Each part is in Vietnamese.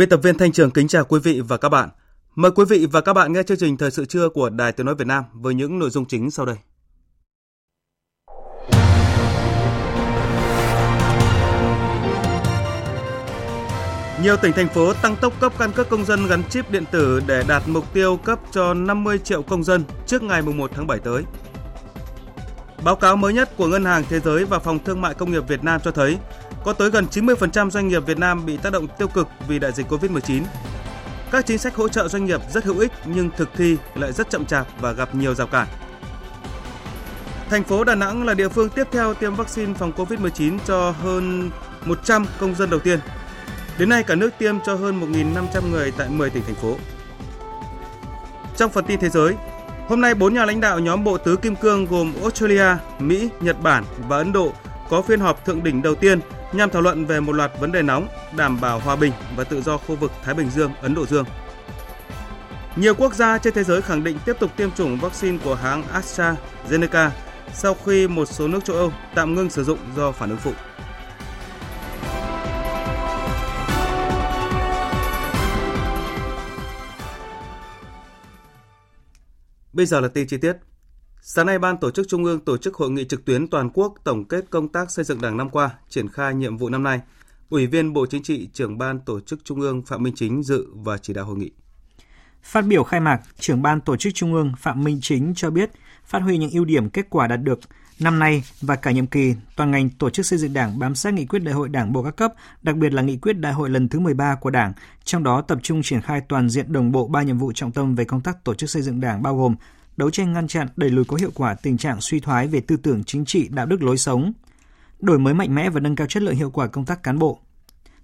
Biên tập viên Thanh Trường kính chào quý vị và các bạn. Mời quý vị và các bạn nghe chương trình Thời sự trưa của Đài Tiếng Nói Việt Nam với những nội dung chính sau đây. Nhiều tỉnh, thành phố tăng tốc cấp căn cước công dân gắn chip điện tử để đạt mục tiêu cấp cho 50 triệu công dân trước ngày 1 tháng 7 tới. Báo cáo mới nhất của Ngân hàng Thế giới và Phòng Thương mại Công nghiệp Việt Nam cho thấy có tới gần 90% doanh nghiệp Việt Nam bị tác động tiêu cực vì đại dịch Covid-19. Các chính sách hỗ trợ doanh nghiệp rất hữu ích nhưng thực thi lại rất chậm chạp và gặp nhiều rào cản. Thành phố Đà Nẵng là địa phương tiếp theo tiêm vaccine phòng Covid-19 cho hơn 100 công dân đầu tiên. Đến nay cả nước tiêm cho hơn 1.500 người tại 10 tỉnh thành phố. Trong phần tin thế giới, hôm nay bốn nhà lãnh đạo nhóm Bộ Tứ Kim Cương gồm Australia, Mỹ, Nhật Bản và Ấn Độ có phiên họp thượng đỉnh đầu tiên nhằm thảo luận về một loạt vấn đề nóng, đảm bảo hòa bình và tự do khu vực Thái Bình Dương, Ấn Độ Dương. Nhiều quốc gia trên thế giới khẳng định tiếp tục tiêm chủng vaccine của hãng AstraZeneca sau khi một số nước châu Âu tạm ngưng sử dụng do phản ứng phụ. Bây giờ là tin chi tiết. Sáng nay, Ban Tổ chức Trung ương tổ chức hội nghị trực tuyến toàn quốc tổng kết công tác xây dựng Đảng năm qua, triển khai nhiệm vụ năm nay. Ủy viên Bộ Chính trị, trưởng Ban Tổ chức Trung ương Phạm Minh Chính dự và chỉ đạo hội nghị. Phát biểu khai mạc, trưởng Ban Tổ chức Trung ương Phạm Minh Chính cho biết, phát huy những ưu điểm kết quả đạt được năm nay và cả nhiệm kỳ, toàn ngành tổ chức xây dựng Đảng bám sát nghị quyết Đại hội Đảng bộ các cấp, đặc biệt là nghị quyết Đại hội lần thứ 13 của Đảng, trong đó tập trung triển khai toàn diện đồng bộ ba nhiệm vụ trọng tâm về công tác tổ chức xây dựng Đảng bao gồm đấu tranh ngăn chặn đẩy lùi có hiệu quả tình trạng suy thoái về tư tưởng chính trị, đạo đức lối sống, đổi mới mạnh mẽ và nâng cao chất lượng hiệu quả công tác cán bộ.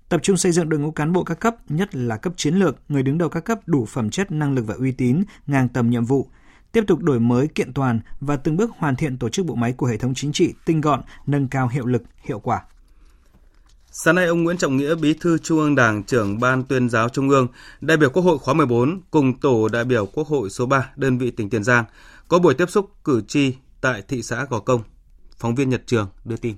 Tập trung xây dựng đội ngũ cán bộ các cấp, nhất là cấp chiến lược, người đứng đầu các cấp đủ phẩm chất, năng lực và uy tín, ngang tầm nhiệm vụ, tiếp tục đổi mới kiện toàn và từng bước hoàn thiện tổ chức bộ máy của hệ thống chính trị tinh gọn, nâng cao hiệu lực, hiệu quả. Sáng nay, ông Nguyễn Trọng Nghĩa, Bí thư Trung ương Đảng, trưởng Ban tuyên giáo Trung ương, đại biểu Quốc hội khóa 14 cùng tổ đại biểu Quốc hội số 3, đơn vị tỉnh Tiền Giang, có buổi tiếp xúc cử tri tại thị xã Gò Công. Phóng viên Nhật Trường đưa tin.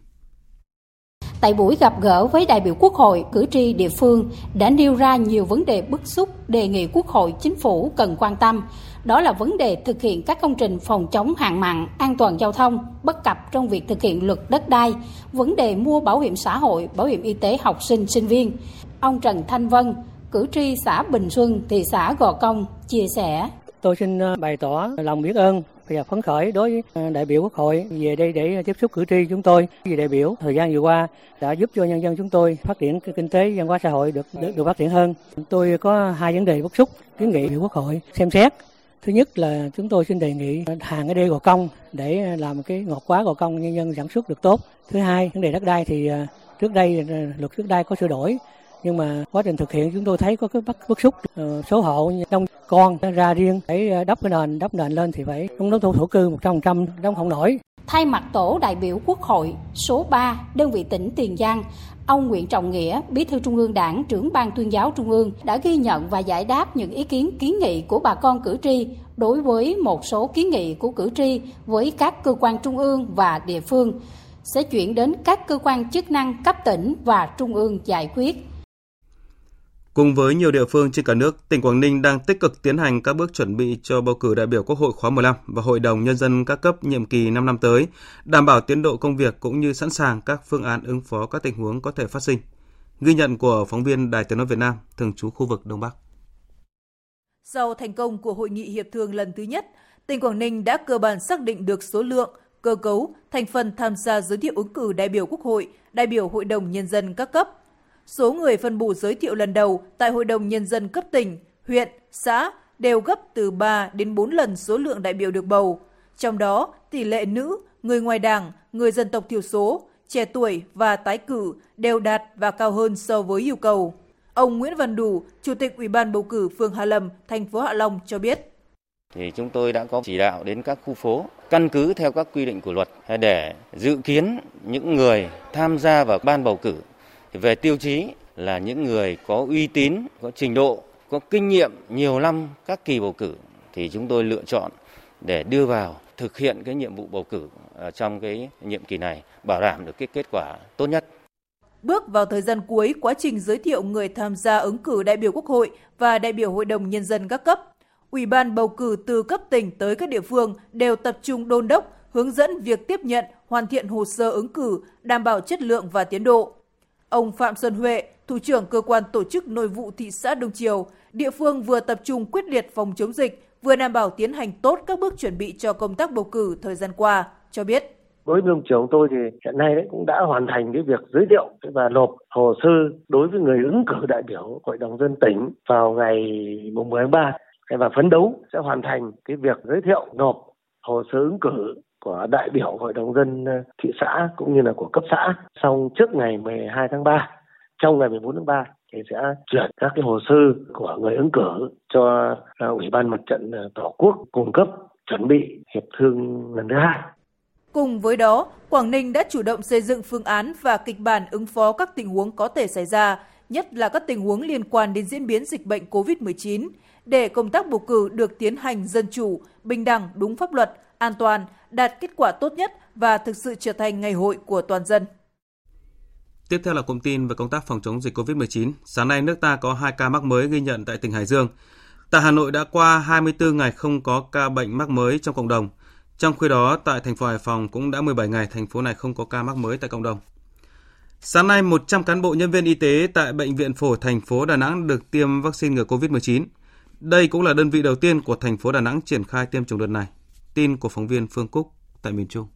Tại buổi gặp gỡ với đại biểu Quốc hội, cử tri địa phương đã nêu ra nhiều vấn đề bức xúc đề nghị Quốc hội, Chính phủ cần quan tâm. Đó là vấn đề thực hiện các công trình phòng chống hạn mặn, an toàn giao thông, bất cập trong việc thực hiện luật đất đai, vấn đề mua bảo hiểm xã hội, bảo hiểm y tế học sinh, sinh viên. Ông Trần Thanh Vân, cử tri xã Bình Xuân, thị xã Gò Công, chia sẻ. Tôi xin ờ, bày tỏ lòng biết ơn và phấn khởi đối với ờ, đại biểu Quốc hội về đây để tiếp xúc cử tri chúng tôi. Vì đại biểu thời gian vừa qua đã giúp cho nhân dân chúng tôi phát triển kinh tế văn hóa xã hội được được, được phát triển hơn. Tôi có hai vấn đề bức xúc kiến nghị Quốc hội xem xét. Thứ nhất là chúng tôi xin đề nghị hàng cái đê gò công để làm cái ngọt quá gò công nhân dân sản xuất được tốt. Thứ hai, vấn đề đất đai thì à, trước đây à, luật đất đai có sửa đổi nhưng mà quá trình thực hiện chúng tôi thấy có cái bất bức xúc ờ, số hộ trong con ra riêng để à, đắp cái nền đắp nền lên thì phải không đóng thổ, thổ cư 100% đóng không nổi Thay mặt tổ đại biểu Quốc hội số 3, đơn vị tỉnh Tiền Giang, ông Nguyễn Trọng Nghĩa, Bí thư Trung ương Đảng, trưởng ban tuyên giáo Trung ương đã ghi nhận và giải đáp những ý kiến kiến nghị của bà con cử tri đối với một số kiến nghị của cử tri với các cơ quan trung ương và địa phương sẽ chuyển đến các cơ quan chức năng cấp tỉnh và trung ương giải quyết. Cùng với nhiều địa phương trên cả nước, tỉnh Quảng Ninh đang tích cực tiến hành các bước chuẩn bị cho bầu cử đại biểu Quốc hội khóa 15 và Hội đồng Nhân dân các cấp nhiệm kỳ 5 năm tới, đảm bảo tiến độ công việc cũng như sẵn sàng các phương án ứng phó các tình huống có thể phát sinh. Ghi nhận của phóng viên Đài Tiếng Nói Việt Nam, thường trú khu vực Đông Bắc. Sau thành công của hội nghị hiệp thường lần thứ nhất, tỉnh Quảng Ninh đã cơ bản xác định được số lượng, cơ cấu, thành phần tham gia giới thiệu ứng cử đại biểu Quốc hội, đại biểu Hội đồng Nhân dân các cấp. Số người phân bổ giới thiệu lần đầu tại Hội đồng Nhân dân cấp tỉnh, huyện, xã đều gấp từ 3 đến 4 lần số lượng đại biểu được bầu. Trong đó, tỷ lệ nữ, người ngoài đảng, người dân tộc thiểu số, trẻ tuổi và tái cử đều đạt và cao hơn so với yêu cầu. Ông Nguyễn Văn Đủ, Chủ tịch Ủy ban bầu cử phường hà Lâm, thành phố Hạ Long cho biết. Thì chúng tôi đã có chỉ đạo đến các khu phố căn cứ theo các quy định của luật để dự kiến những người tham gia vào ban bầu cử về tiêu chí là những người có uy tín, có trình độ, có kinh nghiệm nhiều năm các kỳ bầu cử thì chúng tôi lựa chọn để đưa vào thực hiện cái nhiệm vụ bầu cử trong cái nhiệm kỳ này bảo đảm được cái kết quả tốt nhất. Bước vào thời gian cuối quá trình giới thiệu người tham gia ứng cử đại biểu Quốc hội và đại biểu Hội đồng Nhân dân các cấp, Ủy ban bầu cử từ cấp tỉnh tới các địa phương đều tập trung đôn đốc, hướng dẫn việc tiếp nhận, hoàn thiện hồ sơ ứng cử, đảm bảo chất lượng và tiến độ. Ông Phạm Xuân Huệ, Thủ trưởng Cơ quan Tổ chức Nội vụ thị xã Đông Triều, địa phương vừa tập trung quyết liệt phòng chống dịch, vừa đảm bảo tiến hành tốt các bước chuẩn bị cho công tác bầu cử thời gian qua, cho biết. Với ông trưởng tôi thì hiện nay đấy cũng đã hoàn thành cái việc giới thiệu và nộp hồ sơ đối với người ứng cử đại biểu Hội đồng dân tỉnh vào ngày 10 tháng 3 và phấn đấu sẽ hoàn thành cái việc giới thiệu nộp hồ sơ ứng cử của đại biểu Hội đồng dân ờ, thị xã cũng như là của cấp xã xong trước ngày 12 tháng 3. Trong ngày 14 tháng 3 thì sẽ chuyển các cái hồ sơ của người ứng cử cho ờ, Ủy ban Mặt trận ờ, Tổ quốc cung cấp chuẩn bị hiệp thương lần thứ hai. Cùng với đó, Quảng Ninh đã chủ động xây dựng phương án và kịch bản ứng phó các tình huống có thể xảy ra, nhất là các tình huống liên quan đến diễn biến dịch bệnh COVID-19, để công tác bầu cử được tiến hành dân chủ, bình đẳng, đúng pháp luật, an toàn, đạt kết quả tốt nhất và thực sự trở thành ngày hội của toàn dân. Tiếp theo là cụm tin về công tác phòng chống dịch COVID-19. Sáng nay nước ta có 2 ca mắc mới ghi nhận tại tỉnh Hải Dương. Tại Hà Nội đã qua 24 ngày không có ca bệnh mắc mới trong cộng đồng. Trong khi đó, tại thành phố Hải Phòng cũng đã 17 ngày thành phố này không có ca mắc mới tại cộng đồng. Sáng nay, 100 cán bộ nhân viên y tế tại Bệnh viện Phổi thành phố Đà Nẵng được tiêm vaccine ngừa COVID-19. Đây cũng là đơn vị đầu tiên của thành phố Đà Nẵng triển khai tiêm chủng đợt này. Tin của phóng viên Phương Cúc tại miền Trung.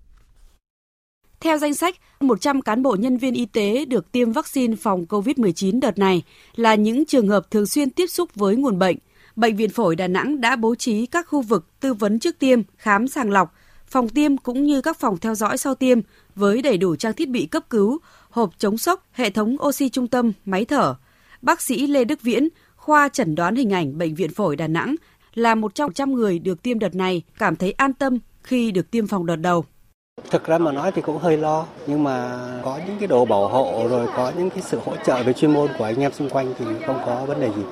Theo danh sách, 100 cán bộ nhân viên y tế được tiêm vaccine phòng COVID-19 đợt này là những trường hợp thường xuyên tiếp xúc với nguồn bệnh. Bệnh viện Phổi Đà Nẵng đã bố trí các khu vực tư vấn trước tiêm, khám sàng lọc, phòng tiêm cũng như các phòng theo dõi sau tiêm với đầy đủ trang thiết bị cấp cứu, hộp chống sốc, hệ thống oxy trung tâm, máy thở. Bác sĩ Lê Đức Viễn, khoa chẩn đoán hình ảnh Bệnh viện Phổi Đà Nẵng là một trong trăm người được tiêm đợt này cảm thấy an tâm khi được tiêm phòng đợt đầu. Thực ra mà nói thì cũng hơi lo, nhưng mà có những cái đồ bảo hộ rồi có những cái sự hỗ trợ về chuyên môn của anh em xung quanh thì không có vấn đề gì.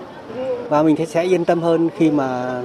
Và mình thấy sẽ yên tâm hơn khi mà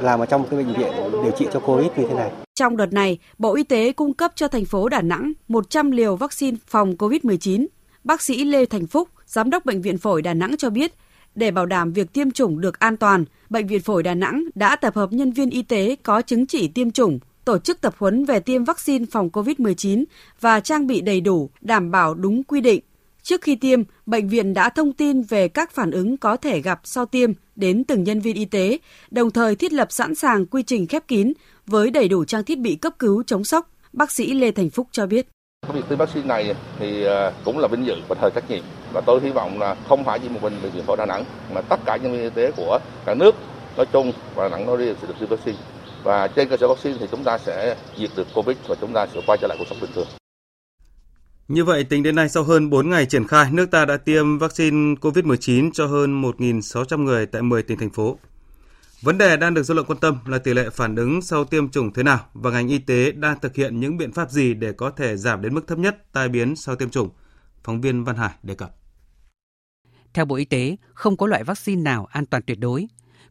làm ở trong cái bệnh viện điều trị cho Covid như thế này. Trong đợt này, Bộ Y tế cung cấp cho thành phố Đà Nẵng 100 liều vaccine phòng COVID-19. Bác sĩ Lê Thành Phúc, Giám đốc Bệnh viện Phổi Đà Nẵng cho biết, để bảo đảm việc tiêm chủng được an toàn, Bệnh viện Phổi Đà Nẵng đã tập hợp nhân viên y tế có chứng chỉ tiêm chủng, tổ chức tập huấn về tiêm vaccine phòng COVID-19 và trang bị đầy đủ, đảm bảo đúng quy định. Trước khi tiêm, bệnh viện đã thông tin về các phản ứng có thể gặp sau tiêm đến từng nhân viên y tế, đồng thời thiết lập sẵn sàng quy trình khép kín với đầy đủ trang thiết bị cấp cứu chống sốc. Bác sĩ Lê Thành Phúc cho biết. Cái việc tiêm vaccine này thì ờ, cũng là vinh dự và thời trách nhiệm và tôi hy vọng là không phải chỉ một mình bệnh viện phổi Đà Nẵng mà tất cả nhân viên y tế của cả nước nói chung và Đà Nẵng nói riêng sẽ được tiêm vaccine và trên cơ sở vaccine thì chúng ta sẽ diệt được Covid và chúng ta sẽ quay trở lại cuộc sống bình thường. Như vậy, tính đến nay sau hơn 4 ngày triển khai, nước ta đã tiêm vaccine COVID-19 cho hơn 1.600 người tại 10 tỉnh thành phố. Vấn đề đang được dư luận quan tâm là tỷ lệ phản ứng sau tiêm chủng thế nào và ngành y tế đang thực hiện những biện pháp gì để có thể giảm đến mức thấp nhất tai biến sau tiêm chủng. Phóng viên Văn Hải đề cập. Theo Bộ Y tế, không có loại vaccine nào an toàn tuyệt đối.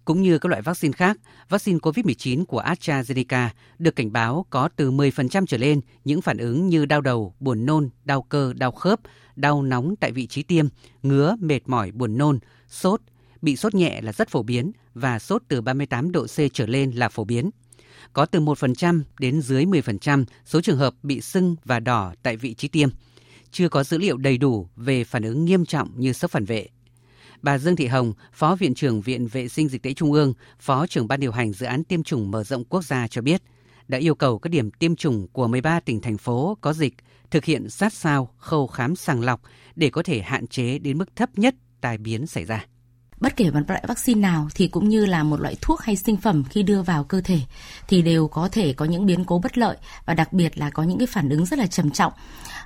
Cũng như các loại vaccine khác, vaccine COVID-19 của AstraZeneca được cảnh báo có từ 10% trở lên những phản ứng như đau đầu, buồn nôn, đau cơ, đau khớp, đau nóng tại vị trí tiêm, ngứa, mệt mỏi, buồn nôn, sốt, bị sốt nhẹ là rất phổ biến và sốt từ 38 độ C trở lên là phổ biến. Có từ 1% đến dưới 10% số trường hợp bị sưng và đỏ tại vị trí tiêm. Chưa có dữ liệu đầy đủ về phản ứng nghiêm trọng như sốc phản vệ. Bà Dương Thị Hồng, Phó Viện trưởng Viện Vệ sinh Dịch tễ Trung ương, Phó trưởng Ban điều hành dự án tiêm chủng mở rộng quốc gia cho biết, đã yêu cầu các điểm tiêm chủng của 13 tỉnh thành phố có dịch thực hiện sát sao khâu khám sàng lọc để có thể hạn chế đến mức thấp nhất tai biến xảy ra bất kể một loại vaccine nào thì cũng như là một loại thuốc hay sinh phẩm khi đưa vào cơ thể thì đều có thể có những biến cố bất lợi và đặc biệt là có những cái phản ứng rất là trầm trọng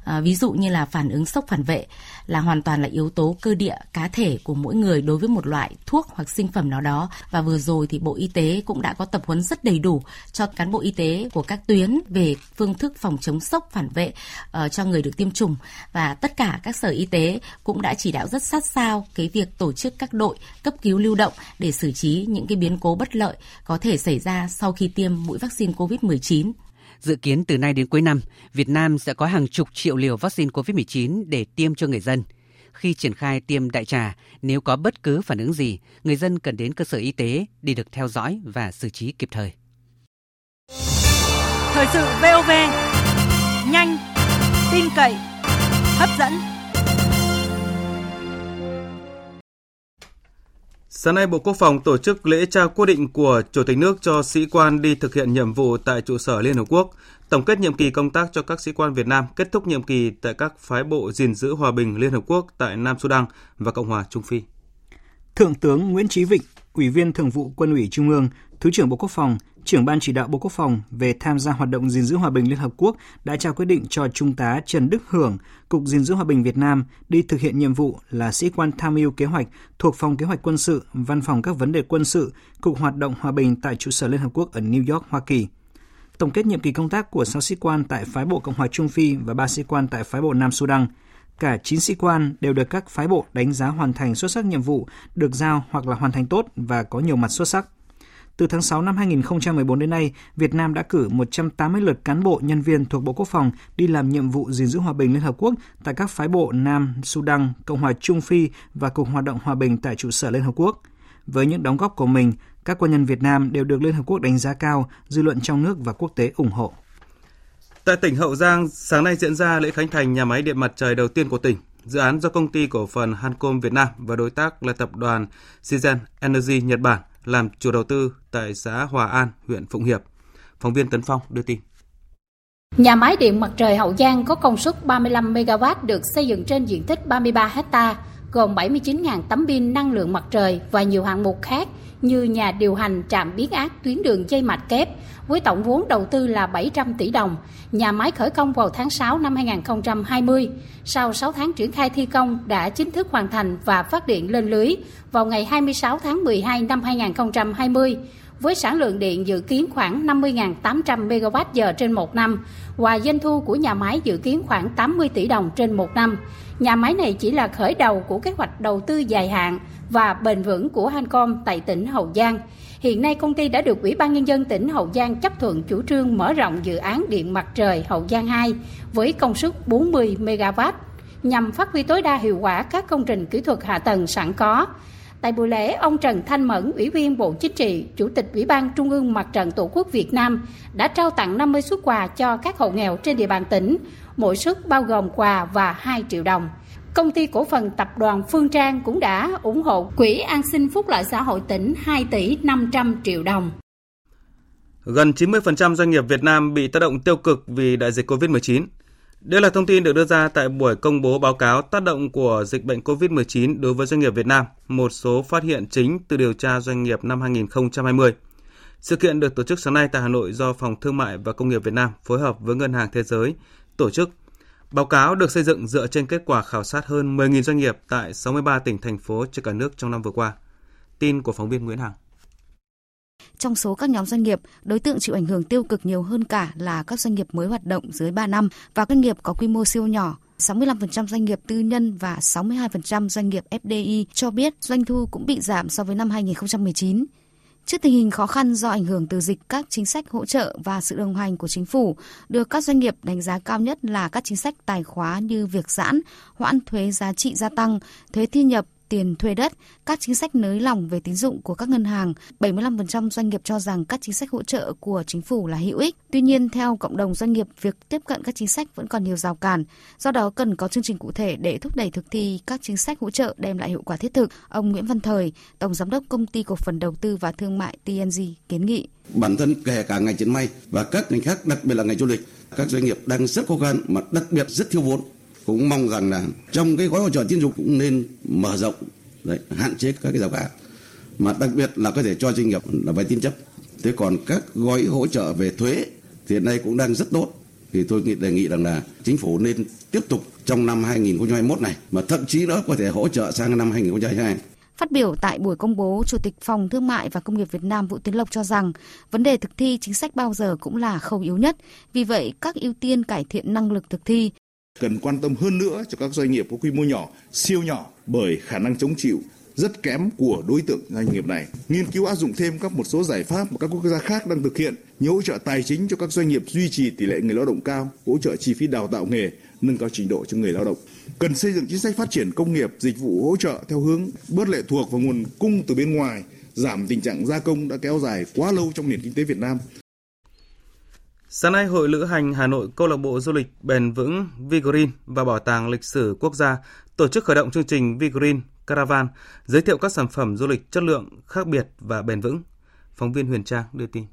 à, ví dụ như là phản ứng sốc phản vệ là hoàn toàn là yếu tố cơ địa cá thể của mỗi người đối với một loại thuốc hoặc sinh phẩm nào đó và vừa rồi thì Bộ Y tế cũng đã có tập huấn rất đầy đủ cho cán bộ y tế của các tuyến về phương thức phòng chống sốc phản vệ uh, cho người được tiêm chủng và tất cả các sở y tế cũng đã chỉ đạo rất sát sao cái việc tổ chức các đội cấp cứu lưu động để xử trí những cái biến cố bất lợi có thể xảy ra sau khi tiêm mũi vaccine COVID-19. Dự kiến từ nay đến cuối năm, Việt Nam sẽ có hàng chục triệu liều vaccine COVID-19 để tiêm cho người dân. Khi triển khai tiêm đại trà, nếu có bất cứ phản ứng gì, người dân cần đến cơ sở y tế để được theo dõi và xử trí kịp thời. Thời sự VOV, nhanh, tin cậy, hấp dẫn. Sáng nay, Bộ Quốc phòng tổ chức lễ trao quyết định của Chủ tịch nước cho sĩ quan đi thực hiện nhiệm vụ tại trụ sở Liên Hợp Quốc, tổng kết nhiệm kỳ công tác cho các sĩ quan Việt Nam, kết thúc nhiệm kỳ tại các phái bộ gìn giữ hòa bình Liên Hợp Quốc tại Nam Sudan và Cộng hòa Trung Phi. Thượng tướng Nguyễn Chí Vịnh, Ủy viên Thường vụ Quân ủy Trung ương, Thứ trưởng Bộ Quốc phòng, trưởng ban chỉ đạo Bộ Quốc phòng về tham gia hoạt động gìn giữ hòa bình Liên Hợp Quốc đã trao quyết định cho Trung tá Trần Đức Hưởng, Cục gìn giữ hòa bình Việt Nam đi thực hiện nhiệm vụ là sĩ quan tham mưu kế hoạch thuộc Phòng Kế hoạch Quân sự, Văn phòng các vấn đề quân sự, Cục Hoạt động Hòa bình tại trụ sở Liên Hợp Quốc ở New York, Hoa Kỳ. Tổng kết nhiệm kỳ công tác của 6 sĩ quan tại phái bộ Cộng hòa Trung Phi và 3 sĩ quan tại phái bộ Nam Sudan – cả 9 sĩ quan đều được các phái bộ đánh giá hoàn thành xuất sắc nhiệm vụ được giao hoặc là hoàn thành tốt và có nhiều mặt xuất sắc. Từ tháng 6 năm 2014 đến nay, Việt Nam đã cử 180 lượt cán bộ nhân viên thuộc Bộ Quốc phòng đi làm nhiệm vụ gìn giữ hòa bình Liên Hợp Quốc tại các phái bộ Nam, Sudan, Cộng hòa Trung Phi và Cục Hoạt động Hòa bình tại trụ sở Liên Hợp Quốc. Với những đóng góp của mình, các quân nhân Việt Nam đều được Liên Hợp Quốc đánh giá cao, dư luận trong nước và quốc tế ủng hộ. Tại tỉnh Hậu Giang, sáng nay diễn ra lễ khánh thành nhà máy điện mặt trời đầu tiên của tỉnh. Dự án do công ty cổ phần Hancom Việt Nam và đối tác là tập đoàn Shizen Energy Nhật Bản làm chủ đầu tư tại xã Hòa An, huyện Phụng Hiệp. Phóng viên Tấn Phong đưa tin. Nhà máy điện mặt trời Hậu Giang có công suất 35 MW được xây dựng trên diện tích 33 hectare gồm 79.000 tấm pin năng lượng mặt trời và nhiều hạng mục khác như nhà điều hành trạm biến áp tuyến đường dây mạch kép với tổng vốn đầu tư là 700 tỷ đồng. Nhà máy khởi công vào tháng 6 năm 2020. Sau 6 tháng triển khai thi công đã chính thức hoàn thành và phát điện lên lưới vào ngày 26 tháng 12 năm 2020 với sản lượng điện dự kiến khoảng 50.800 MWh trên một năm, và doanh thu của nhà máy dự kiến khoảng 80 tỷ đồng trên một năm. Nhà máy này chỉ là khởi đầu của kế hoạch đầu tư dài hạn và bền vững của Hancom tại tỉnh Hậu Giang. Hiện nay, công ty đã được Ủy ban Nhân dân tỉnh Hậu Giang chấp thuận chủ trương mở rộng dự án điện mặt trời Hậu Giang 2 với công suất 40 MW nhằm phát huy tối đa hiệu quả các công trình kỹ thuật hạ tầng sẵn có. Tại buổi lễ, ông Trần Thanh Mẫn, Ủy viên Bộ Chính trị, Chủ tịch Ủy ban Trung ương Mặt trận Tổ quốc Việt Nam đã trao tặng 50 suất quà cho các hộ nghèo trên địa bàn tỉnh, mỗi suất bao gồm quà và 2 triệu đồng. Công ty cổ phần tập đoàn Phương Trang cũng đã ủng hộ Quỹ an sinh phúc lợi xã hội tỉnh 2 tỷ 500 triệu đồng. Gần 90% doanh nghiệp Việt Nam bị tác động tiêu cực vì đại dịch COVID-19. Đây là thông tin được đưa ra tại buổi công bố báo cáo tác động của dịch bệnh COVID-19 đối với doanh nghiệp Việt Nam, một số phát hiện chính từ điều tra doanh nghiệp năm 2020. Sự kiện được tổ chức sáng nay tại Hà Nội do Phòng Thương mại và Công nghiệp Việt Nam phối hợp với Ngân hàng Thế giới tổ chức Báo cáo được xây dựng dựa trên kết quả khảo sát hơn 10.000 doanh nghiệp tại 63 tỉnh, thành phố trên cả nước trong năm vừa qua. Tin của phóng viên Nguyễn Hằng. Trong số các nhóm doanh nghiệp, đối tượng chịu ảnh hưởng tiêu cực nhiều hơn cả là các doanh nghiệp mới hoạt động dưới 3 năm và doanh nghiệp có quy mô siêu nhỏ. 65% doanh nghiệp tư nhân và 62% doanh nghiệp FDI cho biết doanh thu cũng bị giảm so với năm 2019. Trước tình hình khó khăn do ảnh hưởng từ dịch, các chính sách hỗ trợ và sự đồng hành của chính phủ được các doanh nghiệp đánh giá cao nhất là các chính sách tài khóa như việc giãn, hoãn thuế giá trị gia tăng, thuế thu nhập, tiền thuê đất, các chính sách nới lỏng về tín dụng của các ngân hàng, 75% doanh nghiệp cho rằng các chính sách hỗ trợ của chính phủ là hữu ích. Tuy nhiên, theo cộng đồng doanh nghiệp, việc tiếp cận các chính sách vẫn còn nhiều rào cản. Do đó, cần có chương trình cụ thể để thúc đẩy thực thi các chính sách hỗ trợ đem lại hiệu quả thiết thực. Ông Nguyễn Văn Thời, Tổng Giám đốc Công ty Cổ phần Đầu tư và Thương mại TNG kiến nghị. Bản thân kể cả ngành chiến may và các ngành khác, đặc biệt là ngành du lịch, các doanh nghiệp đang rất khó khăn mà đặc biệt rất thiếu vốn cũng mong rằng là trong cái gói hỗ trợ tín dụng cũng nên mở rộng đấy, hạn chế các cái rào cản. Mà đặc biệt là có thể cho doanh nghiệp là vay tín chấp. Thế còn các gói hỗ trợ về thuế thì hiện nay cũng đang rất tốt. Thì tôi nghĩ đề nghị rằng là chính phủ nên tiếp tục trong năm 2021 này mà thậm chí nữa có thể hỗ trợ sang năm 2022 Phát biểu tại buổi công bố, Chủ tịch Phòng Thương mại và Công nghiệp Việt Nam Vũ Tiến Lộc cho rằng vấn đề thực thi chính sách bao giờ cũng là khâu yếu nhất. Vì vậy, các ưu tiên cải thiện năng lực thực thi, cần quan tâm hơn nữa cho các doanh nghiệp có quy mô nhỏ, siêu nhỏ bởi khả năng chống chịu rất kém của đối tượng doanh nghiệp này. Nghiên cứu áp dụng thêm các một số giải pháp mà các quốc gia khác đang thực hiện như hỗ trợ tài chính cho các doanh nghiệp duy trì tỷ lệ người lao động cao, hỗ trợ chi phí đào tạo nghề, nâng cao trình độ cho người lao động. Cần xây dựng chính sách phát triển công nghiệp, dịch vụ hỗ trợ theo hướng bớt lệ thuộc vào nguồn cung từ bên ngoài, giảm tình trạng gia công đã kéo dài quá lâu trong nền kinh tế Việt Nam. Sáng nay, Hội Lữ hành Hà Nội Câu lạc bộ Du lịch Bền vững Vigreen và Bảo tàng Lịch sử Quốc gia tổ chức khởi động chương trình Vigreen Caravan, giới thiệu các sản phẩm du lịch chất lượng, khác biệt và bền vững. Phóng viên Huyền Trang đưa tin.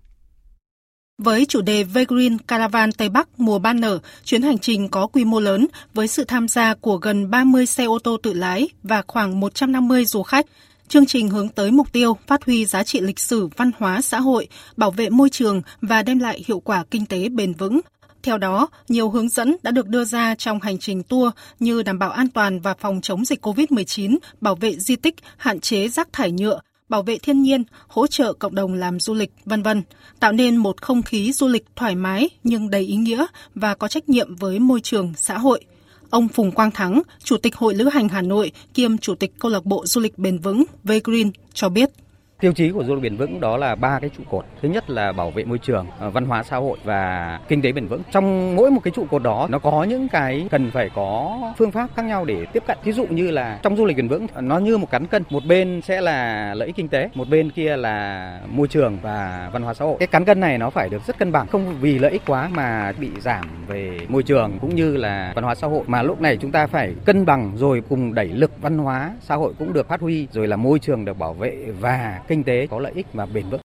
Với chủ đề Green Caravan Tây Bắc mùa ban nở, chuyến hành trình có quy mô lớn với sự tham gia của gần 30 xe ô tô tự lái và khoảng 150 du khách. Chương trình hướng tới mục tiêu phát huy giá trị lịch sử, văn hóa, xã hội, bảo vệ môi trường và đem lại hiệu quả kinh tế bền vững. Theo đó, nhiều hướng dẫn đã được đưa ra trong hành trình tour như đảm bảo an toàn và phòng chống dịch COVID-19, bảo vệ di tích, hạn chế rác thải nhựa, bảo vệ thiên nhiên, hỗ trợ cộng đồng làm du lịch, vân vân, tạo nên một không khí du lịch thoải mái nhưng đầy ý nghĩa và có trách nhiệm với môi trường, xã hội. Ông Phùng Quang Thắng, Chủ tịch Hội Lữ hành Hà Nội kiêm Chủ tịch câu lạc bộ du lịch bền vững V-Green cho biết. Tiêu chí của du lịch bền vững đó là ba cái trụ cột. Thứ nhất là bảo vệ môi trường, ờ, văn hóa xã hội và kinh tế bền vững. Trong mỗi một cái trụ cột đó nó có những cái cần phải có phương pháp khác nhau để tiếp cận. Ví dụ như là trong du lịch bền vững nó như một cán cân, một bên sẽ là lợi ích kinh tế, một bên kia là môi trường và văn hóa xã hội. Cái cán cân này nó phải được rất cân bằng, không vì lợi ích quá mà bị giảm về môi trường cũng như là văn hóa xã hội mà lúc này chúng ta phải cân bằng rồi cùng đẩy lực văn hóa xã hội cũng được phát huy rồi là môi trường được bảo vệ và kinh tế có lợi ích và bền vững.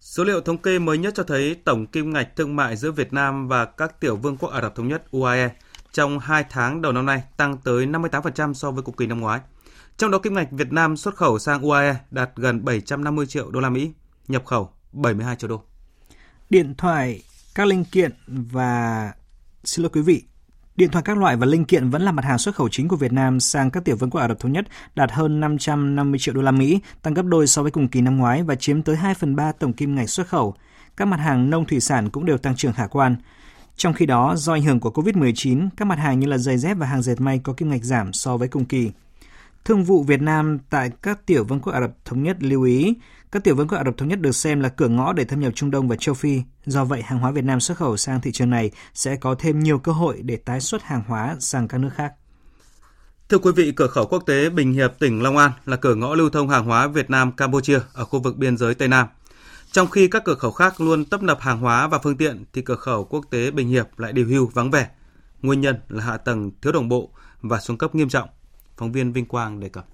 Số liệu thống kê mới nhất cho thấy tổng kim ngạch thương mại giữa Việt Nam và các tiểu vương quốc Ả Rập Thống Nhất UAE trong 2 tháng đầu năm nay tăng tới 58% so với cùng kỳ năm ngoái. Trong đó kim ngạch Việt Nam xuất khẩu sang UAE đạt gần 750 triệu đô la Mỹ, nhập khẩu 72 triệu đô. Điện thoại, các linh kiện và xin lỗi quý vị, Điện thoại các loại và linh kiện vẫn là mặt hàng xuất khẩu chính của Việt Nam sang các tiểu vương quốc Ả Rập thống nhất, đạt hơn 550 triệu đô la Mỹ, tăng gấp đôi so với cùng kỳ năm ngoái và chiếm tới 2 phần 3 tổng kim ngạch xuất khẩu. Các mặt hàng nông thủy sản cũng đều tăng trưởng khả quan. Trong khi đó, do ảnh hưởng của COVID-19, các mặt hàng như là giày dép và hàng dệt may có kim ngạch giảm so với cùng kỳ. Thương vụ Việt Nam tại các tiểu vương quốc Ả Rập thống nhất lưu ý, các tiểu vương quốc Ả Rập thống nhất được xem là cửa ngõ để thâm nhập Trung Đông và châu Phi. Do vậy, hàng hóa Việt Nam xuất khẩu sang thị trường này sẽ có thêm nhiều cơ hội để tái xuất hàng hóa sang các nước khác. Thưa quý vị, cửa khẩu quốc tế Bình Hiệp, tỉnh Long An là cửa ngõ lưu thông hàng hóa Việt Nam Campuchia ở khu vực biên giới Tây Nam. Trong khi các cửa khẩu khác luôn tấp nập hàng hóa và phương tiện thì cửa khẩu quốc tế Bình Hiệp lại điều hưu vắng vẻ. Nguyên nhân là hạ tầng thiếu đồng bộ và xuống cấp nghiêm trọng. Phóng viên Vinh Quang đề cập.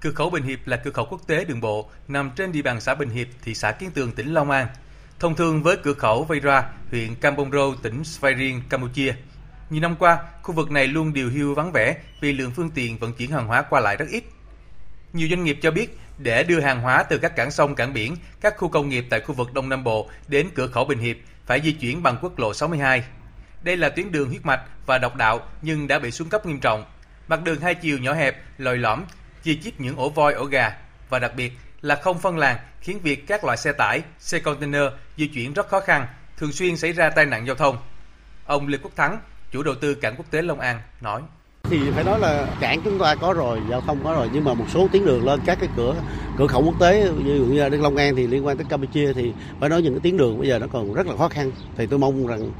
Cửa khẩu Bình Hiệp là cửa khẩu quốc tế đường bộ nằm trên địa bàn xã Bình Hiệp, thị xã Kiến Tường, tỉnh Long An. Thông thường với cửa khẩu Vayra, huyện Kampong Ro, tỉnh Svayriang, Campuchia. Nhiều năm qua, khu vực này luôn điều hưu vắng vẻ vì lượng phương tiện vận chuyển hàng hóa qua lại rất ít. Nhiều doanh nghiệp cho biết, để đưa hàng hóa từ các cảng sông, cảng biển, các khu công nghiệp tại khu vực Đông Nam Bộ đến cửa khẩu Bình Hiệp phải di chuyển bằng quốc lộ 62. Đây là tuyến đường huyết mạch và độc đạo nhưng đã bị xuống cấp nghiêm trọng. Mặt đường hai chiều nhỏ hẹp, lồi lõm, chi chít những ổ voi, ổ gà. Và đặc biệt là không phân làng khiến việc các loại xe tải, xe container di chuyển rất khó khăn, thường xuyên xảy ra tai nạn giao thông. Ông Lê Quốc Thắng, chủ đầu tư cảng quốc tế Long An nói: thì phải nói là cảng chúng ta có rồi giao thông có rồi nhưng mà một số tuyến đường lên các cái cửa cửa khẩu quốc tế như như đến Long An thì liên quan tới Campuchia thì phải nói những cái tuyến đường bây giờ nó còn rất là khó khăn. Thì tôi mong rằng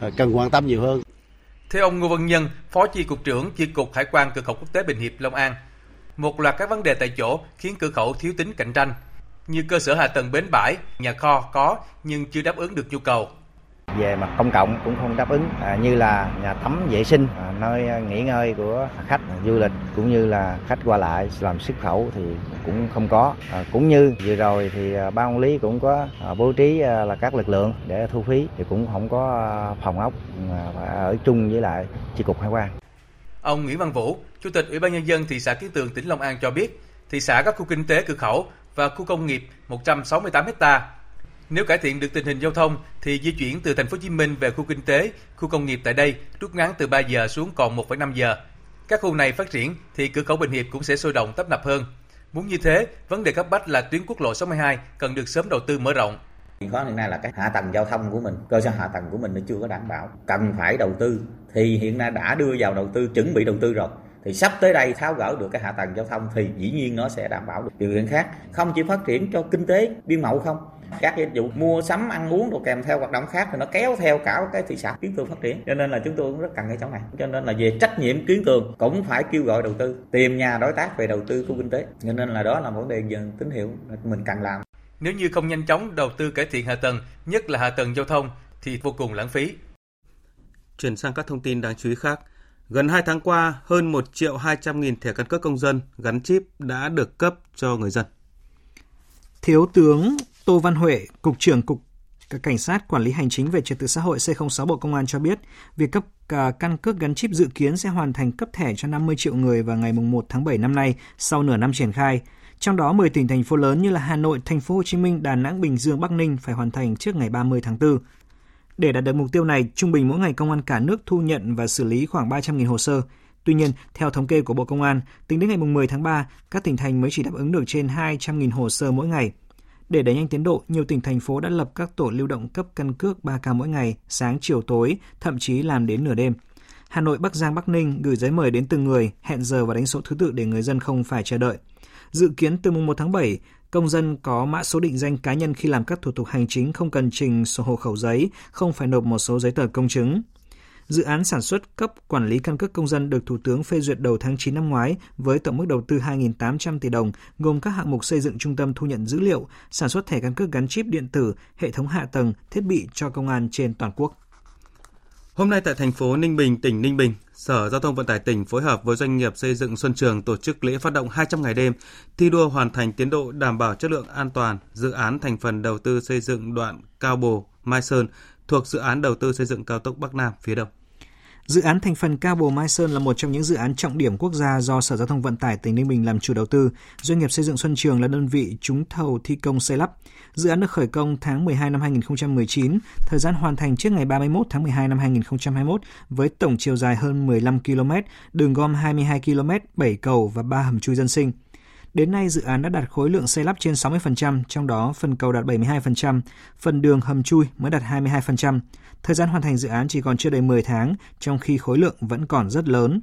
ờ, cần quan tâm nhiều hơn. Theo ông Ngô Văn Nhân, Phó Chi cục trưởng Chi cục Hải quan cửa khẩu quốc tế Bình Hiệp Long An, một loạt các vấn đề tại chỗ khiến cửa khẩu thiếu tính cạnh tranh, như cơ sở hạ tầng bến bãi, nhà kho có nhưng chưa đáp ứng được nhu cầu về mặt công cộng cũng không đáp ứng. À, như là nhà tắm vệ sinh à, nơi à, nghỉ ngơi của khách à, du lịch cũng như là khách qua lại làm xuất khẩu thì cũng không có. À, cũng như vừa rồi thì à, ban lý cũng có à, bố trí à, là các lực lượng để thu phí thì cũng không có à, phòng ốc à, ở chung với lại chi cục hải quan. Ông Nguyễn Văn Vũ, Chủ tịch Ủy ban nhân dân thị xã Kiến Tường tỉnh Long An cho biết, thị xã có khu kinh tế cửa khẩu và khu công nghiệp 168 hectare nếu cải thiện được tình hình giao thông thì di chuyển từ thành phố Hồ Chí Minh về khu kinh tế, khu công nghiệp tại đây rút ngắn từ 3 giờ xuống còn 1,5 giờ. Các khu này phát triển thì cửa khẩu Bình Hiệp cũng sẽ sôi động tấp nập hơn. Muốn như thế, vấn đề cấp bách là tuyến quốc lộ 62 cần được sớm đầu tư mở rộng. Hiện khó hiện nay là cái hạ tầng giao thông của mình, cơ sở hạ tầng của mình nó chưa có đảm bảo, cần phải đầu tư. Thì hiện nay đã đưa vào đầu tư, chuẩn bị đầu tư rồi thì sắp tới đây tháo gỡ được cái hạ tầng giao thông thì dĩ nhiên nó sẽ đảm bảo được điều kiện khác không chỉ phát triển cho kinh tế biên mậu không các dịch vụ mua sắm ăn uống rồi kèm theo hoạt động khác thì nó kéo theo cả cái thị xã kiến tường phát triển. Cho nên là chúng tôi cũng rất cần cái chỗ này. Cho nên là về trách nhiệm kiến tường cũng phải kêu gọi đầu tư tìm nhà đối tác về đầu tư khu kinh tế. Cho nên là đó là vấn đề dần tín hiệu mình cần làm. Nếu như không nhanh chóng đầu tư cải thiện hạ tầng nhất là hạ tầng giao thông thì vô cùng lãng phí. Chuyển sang các thông tin đáng chú ý khác. Gần 2 tháng qua, hơn 1 triệu 200 nghìn thẻ căn cước công dân gắn chip đã được cấp cho người dân. Thiếu tướng Tô Văn Huệ, Cục trưởng Cục Cảnh sát Quản lý Hành chính về Trật tự xã hội C06 Bộ Công an cho biết, việc cấp à, căn cước gắn chip dự kiến sẽ hoàn thành cấp thẻ cho 50 triệu người vào ngày 1 tháng 7 năm nay sau nửa năm triển khai. Trong đó 10 tỉnh thành phố lớn như là Hà Nội, Thành phố Hồ Chí Minh, Đà Nẵng, Bình Dương, Bắc Ninh phải hoàn thành trước ngày 30 tháng 4. Để đạt được mục tiêu này, trung bình mỗi ngày công an cả nước thu nhận và xử lý khoảng 300.000 hồ sơ. Tuy nhiên, theo thống kê của Bộ Công an, tính đến ngày 10 tháng 3, các tỉnh thành mới chỉ đáp ứng được trên 200.000 hồ sơ mỗi ngày. Để đẩy nhanh tiến độ, nhiều tỉnh thành phố đã lập các tổ lưu động cấp căn cước 3K mỗi ngày, sáng, chiều, tối, thậm chí làm đến nửa đêm. Hà Nội, Bắc Giang, Bắc Ninh gửi giấy mời đến từng người, hẹn giờ và đánh số thứ tự để người dân không phải chờ đợi. Dự kiến từ mùng 1 tháng 7, công dân có mã số định danh cá nhân khi làm các thủ tục hành chính không cần trình sổ hộ khẩu giấy, không phải nộp một số giấy tờ công chứng. Dự án sản xuất cấp quản lý căn cước công dân được Thủ tướng phê duyệt đầu tháng 9 năm ngoái với tổng mức đầu tư 2.800 tỷ đồng, gồm các hạng mục xây dựng trung tâm thu nhận dữ liệu, sản xuất thẻ căn cước gắn chip điện tử, hệ thống hạ tầng, thiết bị cho công an trên toàn quốc. Hôm nay tại thành phố Ninh Bình, tỉnh Ninh Bình, Sở Giao thông Vận tải tỉnh phối hợp với doanh nghiệp xây dựng Xuân Trường tổ chức lễ phát động 200 ngày đêm thi đua hoàn thành tiến độ đảm bảo chất lượng an toàn dự án thành phần đầu tư xây dựng đoạn Cao Bồ, Mai Sơn thuộc dự án đầu tư xây dựng cao tốc Bắc Nam phía Đông. Dự án thành phần Cao Bồ Mai Sơn là một trong những dự án trọng điểm quốc gia do Sở Giao thông Vận tải tỉnh Ninh Bình làm chủ đầu tư. Doanh nghiệp xây dựng Xuân Trường là đơn vị trúng thầu thi công xây lắp. Dự án được khởi công tháng 12 năm 2019, thời gian hoàn thành trước ngày 31 tháng 12 năm 2021 với tổng chiều dài hơn 15 km, đường gom 22 km, 7 cầu và 3 hầm chui dân sinh. Đến nay, dự án đã đạt khối lượng xây lắp trên 60%, trong đó phần cầu đạt 72%, phần đường hầm chui mới đạt 22%. Thời gian hoàn thành dự án chỉ còn chưa đầy 10 tháng, trong khi khối lượng vẫn còn rất lớn.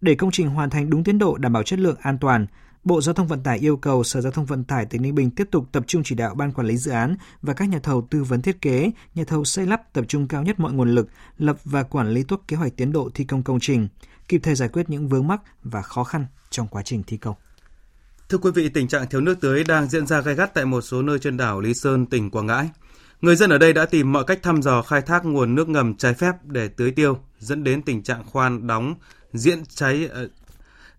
Để công trình hoàn thành đúng tiến độ đảm bảo chất lượng an toàn, Bộ Giao thông Vận tải yêu cầu Sở Giao thông Vận tải tỉnh Ninh Bình tiếp tục tập trung chỉ đạo ban quản lý dự án và các nhà thầu tư vấn thiết kế, nhà thầu xây lắp tập trung cao nhất mọi nguồn lực, lập và quản lý tốt kế hoạch tiến độ thi công công trình, kịp thời giải quyết những vướng mắc và khó khăn trong quá trình thi công. Thưa quý vị, tình trạng thiếu nước tưới đang diễn ra gai gắt tại một số nơi trên đảo Lý Sơn, tỉnh Quảng Ngãi. Người dân ở đây đã tìm mọi cách thăm dò khai thác nguồn nước ngầm trái phép để tưới tiêu, dẫn đến tình trạng khoan đóng diễn cháy uh,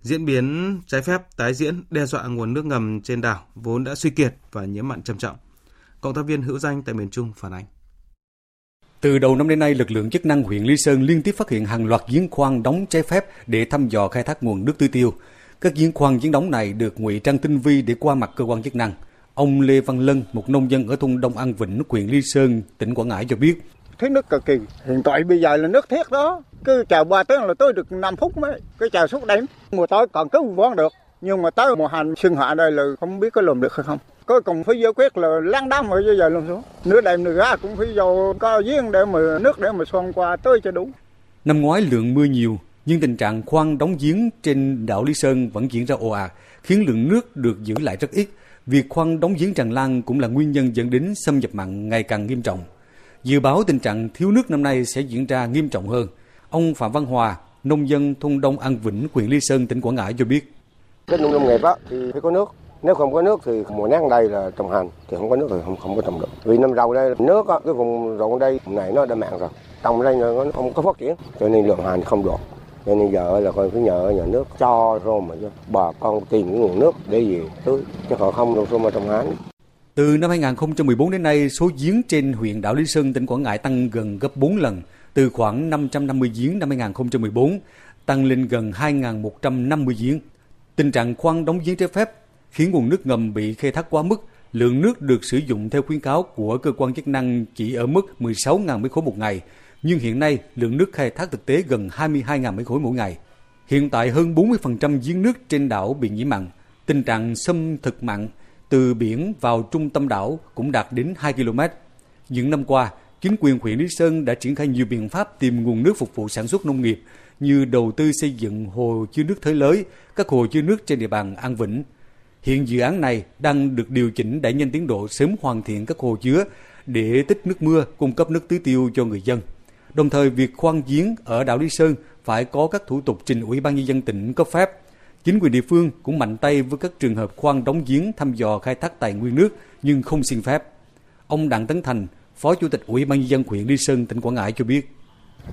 diễn biến trái phép tái diễn đe dọa nguồn nước ngầm trên đảo vốn đã suy kiệt và nhiễm mặn trầm trọng. Cộng tác viên hữu danh tại miền Trung phản ánh. Từ đầu năm đến nay, lực lượng chức năng huyện Lý Sơn liên tiếp phát hiện hàng loạt giếng khoan đóng trái phép để thăm dò khai thác nguồn nước tưới tiêu. Các giếng khoan giếng đóng này được ngụy trang tinh vi để qua mặt cơ quan chức năng. Ông Lê Văn Lân, một nông dân ở thôn Đông An Vĩnh, huyện Lý Sơn, tỉnh Quảng Ngãi cho biết. Thấy nước cực kỳ, hiện tại bây giờ là nước thiết đó. Cứ chờ 3 tiếng là tôi được 5 phút mới, cái chờ suốt đêm. Mùa tới còn cứu vón được, nhưng mà tới mùa hành xuân hạ đây là không biết có làm được hay không. Có cùng phải giải quyết là lăn đám rồi bây giờ làm xuống. Nửa đêm nửa ra cũng phải vô có giếng để mà nước để mà xoan qua tới cho đủ. Năm ngoái lượng mưa nhiều, nhưng tình trạng khoan đóng giếng trên đảo Lý Sơn vẫn diễn ra ồ ạt, khiến lượng nước được giữ lại rất ít. Việc khoan đóng giếng tràn lan cũng là nguyên nhân dẫn đến xâm nhập mặn ngày càng nghiêm trọng. Dự báo tình trạng thiếu nước năm nay sẽ diễn ra nghiêm trọng hơn. Ông Phạm Văn Hòa, nông dân thôn Đông An Vĩnh, huyện Lý Sơn, tỉnh Quảng Ngãi cho biết. Cái nông nông nghiệp á thì phải có nước. Nếu không có nước thì mùa nắng đây là trồng hành, thì không có nước thì không không có trồng được. Vì năm đầu đây nước á, cái vùng ruộng đây này nó đã mặn rồi, trồng đây nó không có phát triển, cho nên lượng hành không được. Cho nên giờ là coi cứ nhờ nhà nước cho rồi mà cho bà con tìm cái nguồn nước để gì? Tưới, chứ họ không đâu mà trồng hán. Từ năm 2014 đến nay, số giếng trên huyện đảo Lý Sơn, tỉnh Quảng Ngãi tăng gần gấp 4 lần, từ khoảng 550 giếng năm 2014 tăng lên gần 2.150 giếng. Tình trạng khoan đóng giếng trái phép khiến nguồn nước ngầm bị khai thác quá mức, lượng nước được sử dụng theo khuyến cáo của cơ quan chức năng chỉ ở mức 16.000 m khối một ngày, nhưng hiện nay lượng nước khai thác thực tế gần 22.000 mét khối mỗi ngày. Hiện tại hơn 40% giếng nước trên đảo bị nhiễm mặn, tình trạng xâm thực mặn từ biển vào trung tâm đảo cũng đạt đến 2 km. Những năm qua, chính quyền huyện Lý Sơn đã triển khai nhiều biện pháp tìm nguồn nước phục vụ sản xuất nông nghiệp như đầu tư xây dựng hồ chứa nước Thới Lới, các hồ chứa nước trên địa bàn An Vĩnh. Hiện dự án này đang được điều chỉnh đẩy nhanh tiến độ sớm hoàn thiện các hồ chứa để tích nước mưa cung cấp nước tưới tiêu cho người dân. Đồng thời, việc khoan giếng ở đảo Lý Sơn phải có các thủ tục trình Ủy ban nhân dân tỉnh cấp phép. Chính quyền địa phương cũng mạnh tay với các trường hợp khoan đóng giếng thăm dò khai thác tài nguyên nước nhưng không xin phép. Ông Đặng Tấn Thành, Phó Chủ tịch Ủy ban nhân dân huyện Lý Sơn, tỉnh Quảng Ngãi cho biết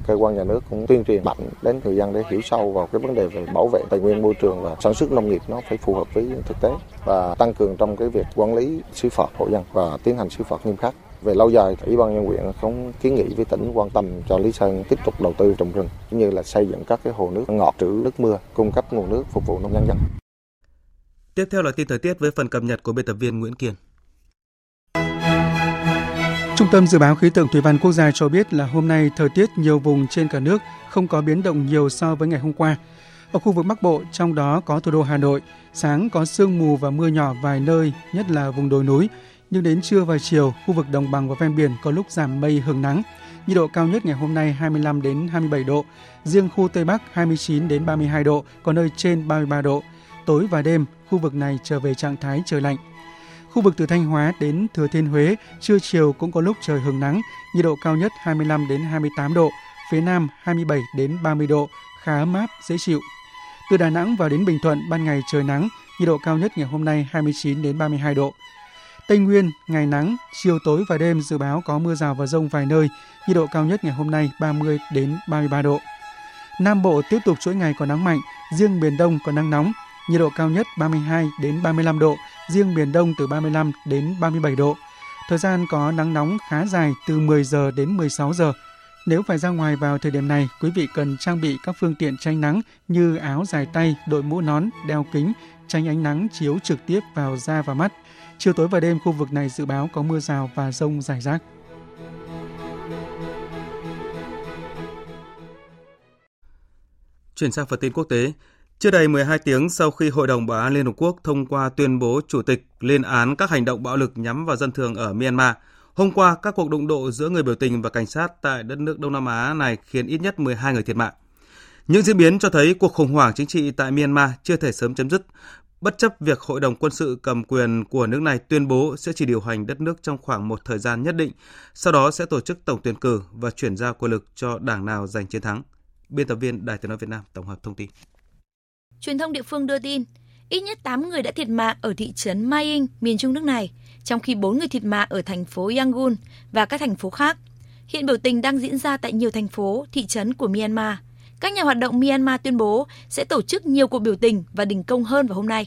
cơ quan nhà nước cũng tuyên truyền mạnh đến người dân để hiểu sâu vào cái vấn đề về bảo vệ tài nguyên môi trường và sản xuất nông nghiệp nó phải phù hợp với thực tế và tăng cường trong cái việc quản lý xử phạt hộ dân và tiến hành xử phạt nghiêm khắc về lâu dài ủy ban nhân huyện cũng kiến nghị với tỉnh quan tâm cho Lý Sơn tiếp tục đầu tư trồng rừng cũng như là xây dựng các cái hồ nước ngọt trữ nước mưa cung cấp nguồn nước phục vụ nông nhân dân. Tiếp theo là tin thời tiết với phần cập nhật của biên tập viên Nguyễn Kiên. Trung tâm Dự báo Khí tượng Thủy văn Quốc gia cho biết là hôm nay thời tiết nhiều vùng trên cả nước không có biến động nhiều so với ngày hôm qua. Ở khu vực Bắc Bộ, trong đó có thủ đô Hà Nội, sáng có sương mù và mưa nhỏ vài nơi, nhất là vùng đồi núi. Nhưng đến trưa và chiều, khu vực đồng bằng và ven biển có lúc giảm mây hưởng nắng. Nhiệt độ cao nhất ngày hôm nay 25 đến 27 độ, riêng khu Tây Bắc 29 đến 32 độ, có nơi trên 33 độ. Tối và đêm, khu vực này trở về trạng thái trời lạnh. Khu vực từ Thanh Hóa đến Thừa Thiên Huế, trưa chiều cũng có lúc trời hứng nắng, nhiệt độ cao nhất 25 đến 28 độ, phía Nam 27 đến 30 độ, khá ấm áp, dễ chịu. Từ Đà Nẵng vào đến Bình Thuận, ban ngày trời nắng, nhiệt độ cao nhất ngày hôm nay 29 đến 32 độ. Tây Nguyên, ngày nắng, chiều tối và đêm dự báo có mưa rào và rông vài nơi, nhiệt độ cao nhất ngày hôm nay 30 đến 33 độ. Nam Bộ tiếp tục chuỗi ngày có nắng mạnh, riêng miền Đông có nắng nóng, nhiệt độ cao nhất 32 đến 35 độ, riêng miền Đông từ 35 đến 37 độ. Thời gian có nắng nóng khá dài từ 10 giờ đến 16 giờ. Nếu phải ra ngoài vào thời điểm này, quý vị cần trang bị các phương tiện tránh nắng như áo dài tay, đội mũ nón, đeo kính, tránh ánh nắng chiếu trực tiếp vào da và mắt. Chiều tối và đêm khu vực này dự báo có mưa rào và rông rải rác. Chuyển sang phần tin quốc tế, chưa đầy 12 tiếng sau khi Hội đồng Bảo an Liên Hợp Quốc thông qua tuyên bố chủ tịch lên án các hành động bạo lực nhắm vào dân thường ở Myanmar, hôm qua các cuộc đụng độ giữa người biểu tình và cảnh sát tại đất nước Đông Nam Á này khiến ít nhất 12 người thiệt mạng. Những diễn biến cho thấy cuộc khủng hoảng chính trị tại Myanmar chưa thể sớm chấm dứt, bất chấp việc Hội đồng quân sự cầm quyền của nước này tuyên bố sẽ chỉ điều hành đất nước trong khoảng một thời gian nhất định, sau đó sẽ tổ chức tổng tuyển cử và chuyển giao quyền lực cho đảng nào giành chiến thắng. Biên tập viên Đài tiếng nói Việt Nam tổng hợp thông tin. Truyền thông địa phương đưa tin, ít nhất 8 người đã thiệt mạng ở thị trấn Maying, miền trung nước này, trong khi 4 người thiệt mạng ở thành phố Yangon và các thành phố khác. Hiện biểu tình đang diễn ra tại nhiều thành phố, thị trấn của Myanmar. Các nhà hoạt động Myanmar tuyên bố sẽ tổ chức nhiều cuộc biểu tình và đình công hơn vào hôm nay.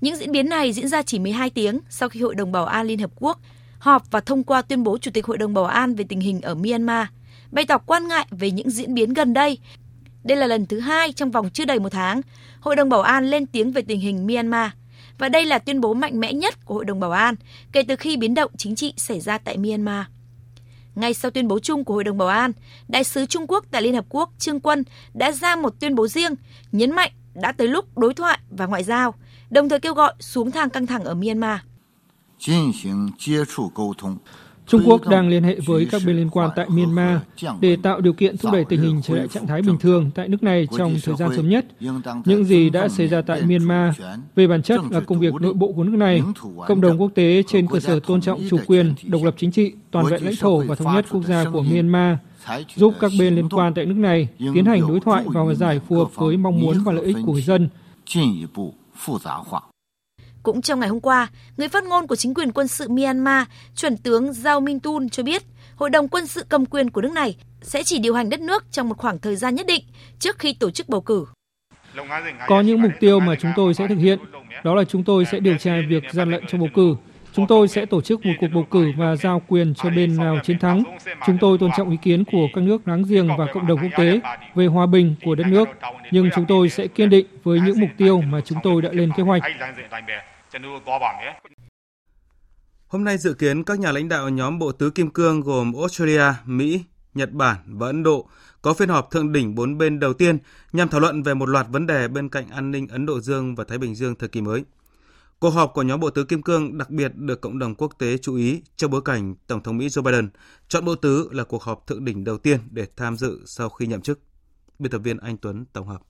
Những diễn biến này diễn ra chỉ 12 tiếng sau khi Hội đồng Bảo an Liên Hợp Quốc họp và thông qua tuyên bố Chủ tịch Hội đồng Bảo an về tình hình ở Myanmar, bày tỏ quan ngại về những diễn biến gần đây đây là lần thứ hai trong vòng chưa đầy một tháng, Hội đồng Bảo an lên tiếng về tình hình Myanmar. Và đây là tuyên bố mạnh mẽ nhất của Hội đồng Bảo an kể từ khi biến động chính trị xảy ra tại Myanmar. Ngay sau tuyên bố chung của Hội đồng Bảo an, Đại sứ Trung Quốc tại Liên Hợp Quốc Trương Quân đã ra một tuyên bố riêng, nhấn mạnh đã tới lúc đối thoại và ngoại giao, đồng thời kêu gọi xuống thang căng thẳng ở Myanmar. Trung Quốc đang liên hệ với các bên liên quan tại Myanmar để tạo điều kiện thúc đẩy tình hình trở lại trạng thái bình thường tại nước này trong thời gian sớm nhất. Những gì đã xảy ra tại Myanmar về bản chất là công việc nội bộ của nước này. Cộng đồng quốc tế trên cơ sở tôn trọng chủ quyền, độc lập chính trị, toàn vẹn lãnh thổ và thống nhất quốc gia của Myanmar giúp các bên liên quan tại nước này tiến hành đối thoại và hòa giải phù hợp với mong muốn và lợi ích của người dân. Cũng trong ngày hôm qua, người phát ngôn của chính quyền quân sự Myanmar, chuẩn tướng Zhao Mintun cho biết, Hội đồng quân sự cầm quyền của nước này sẽ chỉ điều hành đất nước trong một khoảng thời gian nhất định trước khi tổ chức bầu cử. Có những mục tiêu mà chúng tôi sẽ thực hiện, đó là chúng tôi sẽ điều tra việc gian lận trong bầu cử. Chúng tôi sẽ tổ chức một cuộc bầu cử và giao quyền cho bên nào chiến thắng. Chúng tôi tôn trọng ý kiến của các nước láng giềng và cộng đồng quốc tế về hòa bình của đất nước, nhưng chúng tôi sẽ kiên định với những mục tiêu mà chúng tôi đã lên kế hoạch. Hôm nay dự kiến các nhà lãnh đạo nhóm Bộ Tứ Kim Cương gồm Australia, Mỹ, Nhật Bản và Ấn Độ có phiên họp thượng đỉnh bốn bên đầu tiên nhằm thảo luận về một loạt vấn đề bên cạnh an ninh Ấn Độ Dương và Thái Bình Dương thời kỳ mới. Cuộc họp của nhóm Bộ Tứ Kim Cương đặc biệt được cộng đồng quốc tế chú ý trong bối cảnh Tổng thống Mỹ Joe Biden chọn Bộ Tứ là cuộc họp thượng đỉnh đầu tiên để tham dự sau khi nhậm chức. Biên tập viên Anh Tuấn tổng hợp.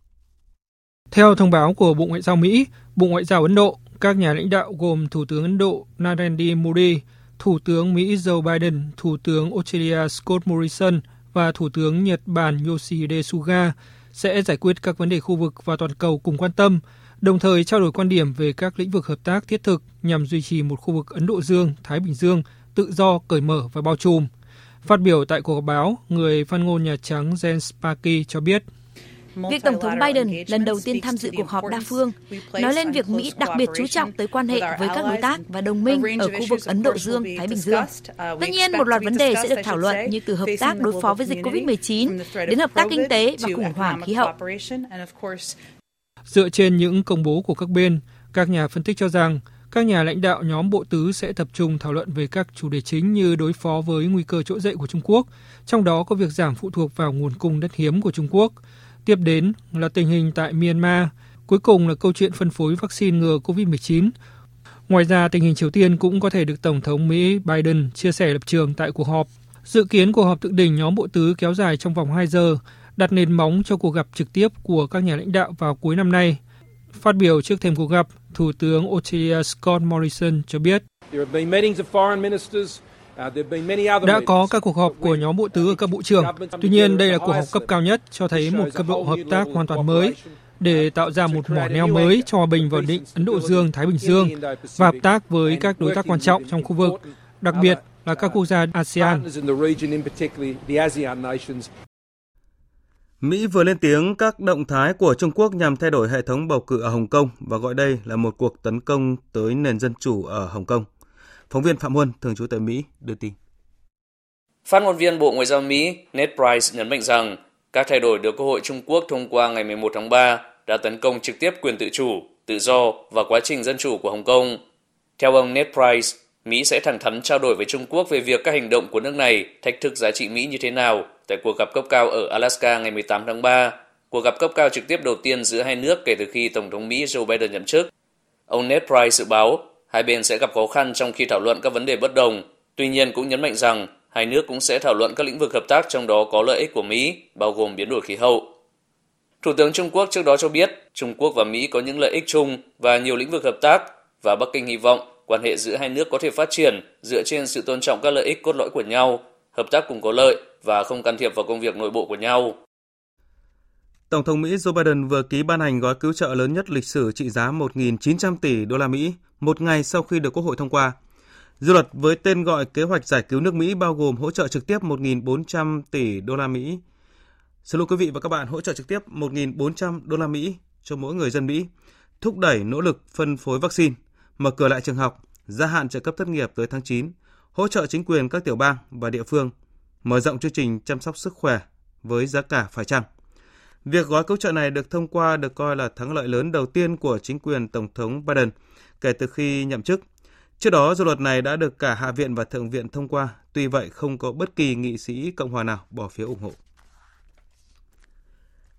Theo thông báo của Bộ Ngoại giao Mỹ, Bộ Ngoại giao Ấn Độ, các nhà lãnh đạo gồm Thủ tướng Ấn Độ Narendra Modi, Thủ tướng Mỹ Joe Biden, Thủ tướng Australia Scott Morrison và Thủ tướng Nhật Bản Yoshihide Suga sẽ giải quyết các vấn đề khu vực và toàn cầu cùng quan tâm, đồng thời trao đổi quan điểm về các lĩnh vực hợp tác thiết thực nhằm duy trì một khu vực Ấn Độ Dương, Thái Bình Dương tự do, cởi mở và bao trùm. Phát biểu tại cuộc họp báo, người phát ngôn Nhà Trắng Jen Psaki cho biết Việc Tổng thống Biden lần đầu tiên tham dự cuộc họp đa phương nói lên việc Mỹ đặc biệt chú trọng tới quan hệ với các đối tác và đồng minh ở khu vực Ấn Độ Dương, Thái Bình Dương. Tất nhiên, một loạt vấn đề sẽ được thảo luận như từ hợp tác đối phó với dịch COVID-19 đến hợp tác kinh tế và khủng hoảng khí hậu. Dựa trên những công bố của các bên, các nhà phân tích cho rằng các nhà lãnh đạo nhóm Bộ Tứ sẽ tập trung thảo luận về các chủ đề chính như đối phó với nguy cơ trỗi dậy của Trung Quốc, trong đó có việc giảm phụ thuộc vào nguồn cung đất hiếm của Trung Quốc, Tiếp đến là tình hình tại Myanmar, cuối cùng là câu chuyện phân phối vaccine ngừa COVID-19. Ngoài ra, tình hình Triều Tiên cũng có thể được Tổng thống Mỹ Biden chia sẻ lập trường tại cuộc họp. Dự kiến cuộc họp thượng đỉnh nhóm bộ tứ kéo dài trong vòng 2 giờ, đặt nền móng cho cuộc gặp trực tiếp của các nhà lãnh đạo vào cuối năm nay. Phát biểu trước thêm cuộc gặp, Thủ tướng Australia Scott Morrison cho biết. Đã có các cuộc họp của nhóm bộ tứ ở cấp bộ trưởng. Tuy nhiên, đây là cuộc họp cấp cao nhất cho thấy một cấp độ hợp tác hoàn toàn mới để tạo ra một mỏ neo mới cho hòa bình và định Ấn Độ Dương, Thái Bình Dương và hợp tác với các đối tác quan trọng trong khu vực, đặc biệt là các quốc gia ASEAN. Mỹ vừa lên tiếng các động thái của Trung Quốc nhằm thay đổi hệ thống bầu cử ở Hồng Kông và gọi đây là một cuộc tấn công tới nền dân chủ ở Hồng Kông. Phóng viên Phạm Huân, thường trú tại Mỹ, đưa tin. Phát ngôn viên Bộ Ngoại giao Mỹ Ned Price nhấn mạnh rằng các thay đổi được Quốc hội Trung Quốc thông qua ngày 11 tháng 3 đã tấn công trực tiếp quyền tự chủ, tự do và quá trình dân chủ của Hồng Kông. Theo ông Ned Price, Mỹ sẽ thẳng thắn trao đổi với Trung Quốc về việc các hành động của nước này thách thức giá trị Mỹ như thế nào tại cuộc gặp cấp cao ở Alaska ngày 18 tháng 3, cuộc gặp cấp cao trực tiếp đầu tiên giữa hai nước kể từ khi Tổng thống Mỹ Joe Biden nhậm chức. Ông Ned Price dự báo Hai bên sẽ gặp khó khăn trong khi thảo luận các vấn đề bất đồng, tuy nhiên cũng nhấn mạnh rằng hai nước cũng sẽ thảo luận các lĩnh vực hợp tác trong đó có lợi ích của Mỹ, bao gồm biến đổi khí hậu. Thủ tướng Trung Quốc trước đó cho biết Trung Quốc và Mỹ có những lợi ích chung và nhiều lĩnh vực hợp tác và Bắc Kinh hy vọng quan hệ giữa hai nước có thể phát triển dựa trên sự tôn trọng các lợi ích cốt lõi của nhau, hợp tác cùng có lợi và không can thiệp vào công việc nội bộ của nhau. Tổng thống Mỹ Joe Biden vừa ký ban hành gói cứu trợ lớn nhất lịch sử trị giá 1.900 tỷ đô la Mỹ một ngày sau khi được Quốc hội thông qua. Dự luật với tên gọi Kế hoạch giải cứu nước Mỹ bao gồm hỗ trợ trực tiếp 1.400 tỷ đô la Mỹ. Xin lỗi quý vị và các bạn, hỗ trợ trực tiếp 1.400 đô la Mỹ cho mỗi người dân Mỹ, thúc đẩy nỗ lực phân phối vaccine, mở cửa lại trường học, gia hạn trợ cấp thất nghiệp tới tháng 9, hỗ trợ chính quyền các tiểu bang và địa phương, mở rộng chương trình chăm sóc sức khỏe với giá cả phải chăng. Việc gói cứu trợ này được thông qua được coi là thắng lợi lớn đầu tiên của chính quyền Tổng thống Biden kể từ khi nhậm chức. Trước đó, dự luật này đã được cả Hạ viện và Thượng viện thông qua, tuy vậy không có bất kỳ nghị sĩ Cộng hòa nào bỏ phiếu ủng hộ.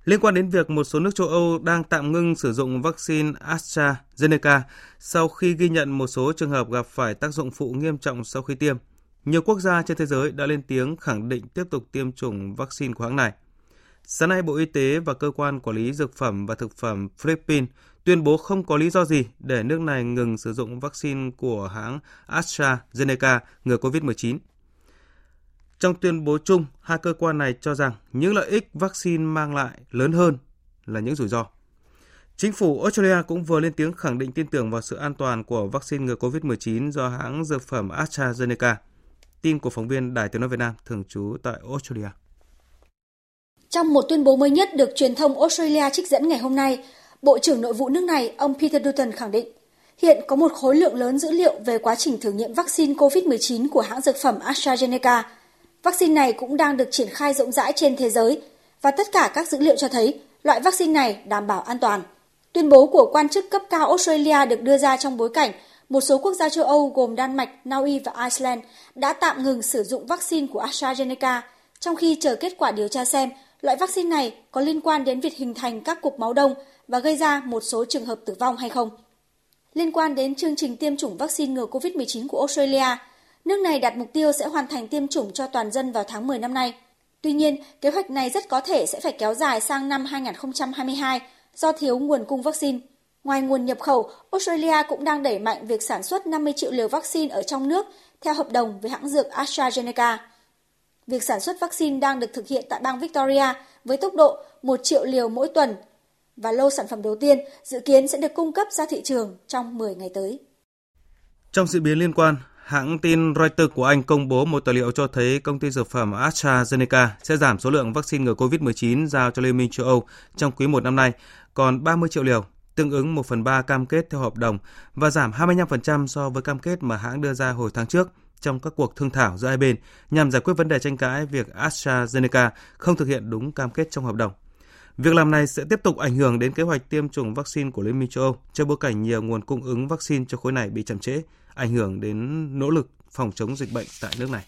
Liên quan đến việc một số nước châu Âu đang tạm ngưng sử dụng vaccine AstraZeneca sau khi ghi nhận một số trường hợp gặp phải tác dụng phụ nghiêm trọng sau khi tiêm, nhiều quốc gia trên thế giới đã lên tiếng khẳng định tiếp tục tiêm chủng vaccine của hãng này. Sáng nay, Bộ Y tế và Cơ quan Quản lý Dược phẩm và Thực phẩm Philippines tuyên bố không có lý do gì để nước này ngừng sử dụng vaccine của hãng AstraZeneca ngừa COVID-19. Trong tuyên bố chung, hai cơ quan này cho rằng những lợi ích vaccine mang lại lớn hơn là những rủi ro. Chính phủ Australia cũng vừa lên tiếng khẳng định tin tưởng vào sự an toàn của vaccine ngừa COVID-19 do hãng dược phẩm AstraZeneca. Tin của phóng viên Đài Tiếng Nói Việt Nam thường trú tại Australia. Trong một tuyên bố mới nhất được truyền thông Australia trích dẫn ngày hôm nay, Bộ trưởng Nội vụ nước này, ông Peter Dutton khẳng định, hiện có một khối lượng lớn dữ liệu về quá trình thử nghiệm vaccine COVID-19 của hãng dược phẩm AstraZeneca. Vaccine này cũng đang được triển khai rộng rãi trên thế giới và tất cả các dữ liệu cho thấy loại vaccine này đảm bảo an toàn. Tuyên bố của quan chức cấp cao Australia được đưa ra trong bối cảnh một số quốc gia châu Âu gồm Đan Mạch, Na Uy và Iceland đã tạm ngừng sử dụng vaccine của AstraZeneca trong khi chờ kết quả điều tra xem loại vaccine này có liên quan đến việc hình thành các cục máu đông và gây ra một số trường hợp tử vong hay không. Liên quan đến chương trình tiêm chủng vaccine ngừa COVID-19 của Australia, nước này đặt mục tiêu sẽ hoàn thành tiêm chủng cho toàn dân vào tháng 10 năm nay. Tuy nhiên, kế hoạch này rất có thể sẽ phải kéo dài sang năm 2022 do thiếu nguồn cung vaccine. Ngoài nguồn nhập khẩu, Australia cũng đang đẩy mạnh việc sản xuất 50 triệu liều vaccine ở trong nước theo hợp đồng với hãng dược AstraZeneca. Việc sản xuất vaccine đang được thực hiện tại bang Victoria với tốc độ 1 triệu liều mỗi tuần và lô sản phẩm đầu tiên dự kiến sẽ được cung cấp ra thị trường trong 10 ngày tới. Trong diễn biến liên quan, hãng tin Reuters của Anh công bố một tài liệu cho thấy công ty dược phẩm AstraZeneca sẽ giảm số lượng vaccine ngừa COVID-19 giao cho Liên minh châu Âu trong quý 1 năm nay còn 30 triệu liều, tương ứng 1 phần 3 cam kết theo hợp đồng và giảm 25% so với cam kết mà hãng đưa ra hồi tháng trước trong các cuộc thương thảo giữa hai bên nhằm giải quyết vấn đề tranh cãi việc AstraZeneca không thực hiện đúng cam kết trong hợp đồng. Việc làm này sẽ tiếp tục ảnh hưởng đến kế hoạch tiêm chủng vaccine của Liên minh châu Âu trong bối cảnh nhiều nguồn cung ứng vaccine cho khối này bị chậm trễ, ảnh hưởng đến nỗ lực phòng chống dịch bệnh tại nước này.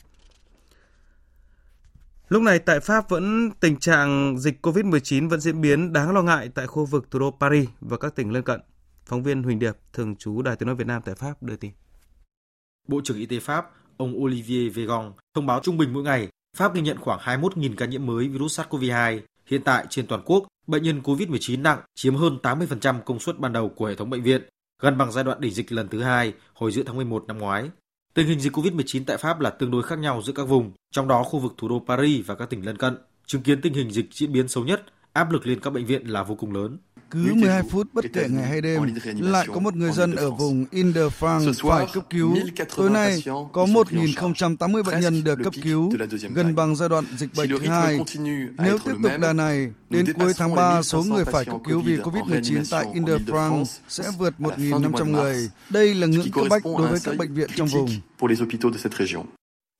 Lúc này tại Pháp vẫn tình trạng dịch COVID-19 vẫn diễn biến đáng lo ngại tại khu vực thủ đô Paris và các tỉnh lân cận. Phóng viên Huỳnh Điệp, thường trú Đài Tiếng nói Việt Nam tại Pháp đưa tin. Bộ trưởng Y tế Pháp, ông Olivier Véran thông báo trung bình mỗi ngày Pháp ghi nhận khoảng 21.000 ca nhiễm mới virus SARS-CoV-2. Hiện tại trên toàn quốc, bệnh nhân COVID-19 nặng chiếm hơn 80% công suất ban đầu của hệ thống bệnh viện, gần bằng giai đoạn đỉnh dịch lần thứ hai hồi giữa tháng 11 năm ngoái. Tình hình dịch COVID-19 tại Pháp là tương đối khác nhau giữa các vùng, trong đó khu vực thủ đô Paris và các tỉnh lân cận. Chứng kiến tình hình dịch diễn biến xấu nhất, áp lực lên các bệnh viện là vô cùng lớn. Cứ 12 phút bất kể ngày hay đêm, lại có một người dân ở vùng Ile-de-France phải cấp cứu. Tối nay, có 1.080 bệnh nhân được cấp cứu, gần bằng giai đoạn dịch bệnh thứ hai. Nếu tiếp tục đà này, đến cuối tháng 3, số người phải cấp cứu vì COVID-19 tại Ile-de-France sẽ vượt 1.500 người. Đây là ngưỡng cấp bách đối với các bệnh viện trong vùng.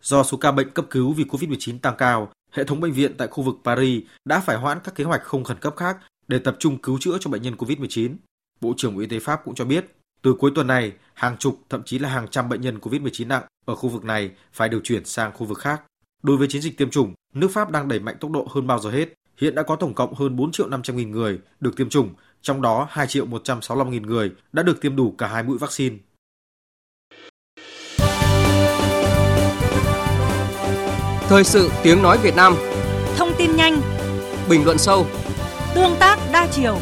Do số ca bệnh cấp cứu vì COVID-19 tăng cao, hệ thống bệnh viện tại khu vực Paris đã phải hoãn các kế hoạch không khẩn cấp khác để tập trung cứu chữa cho bệnh nhân COVID-19. Bộ trưởng Bộ Y tế Pháp cũng cho biết, từ cuối tuần này, hàng chục thậm chí là hàng trăm bệnh nhân COVID-19 nặng ở khu vực này phải được chuyển sang khu vực khác. Đối với chiến dịch tiêm chủng, nước Pháp đang đẩy mạnh tốc độ hơn bao giờ hết. Hiện đã có tổng cộng hơn 4 triệu 500 nghìn người được tiêm chủng, trong đó 2 triệu 165 nghìn người đã được tiêm đủ cả hai mũi vaccine. Thời sự tiếng nói Việt Nam Thông tin nhanh Bình luận sâu Tương tác đa chiều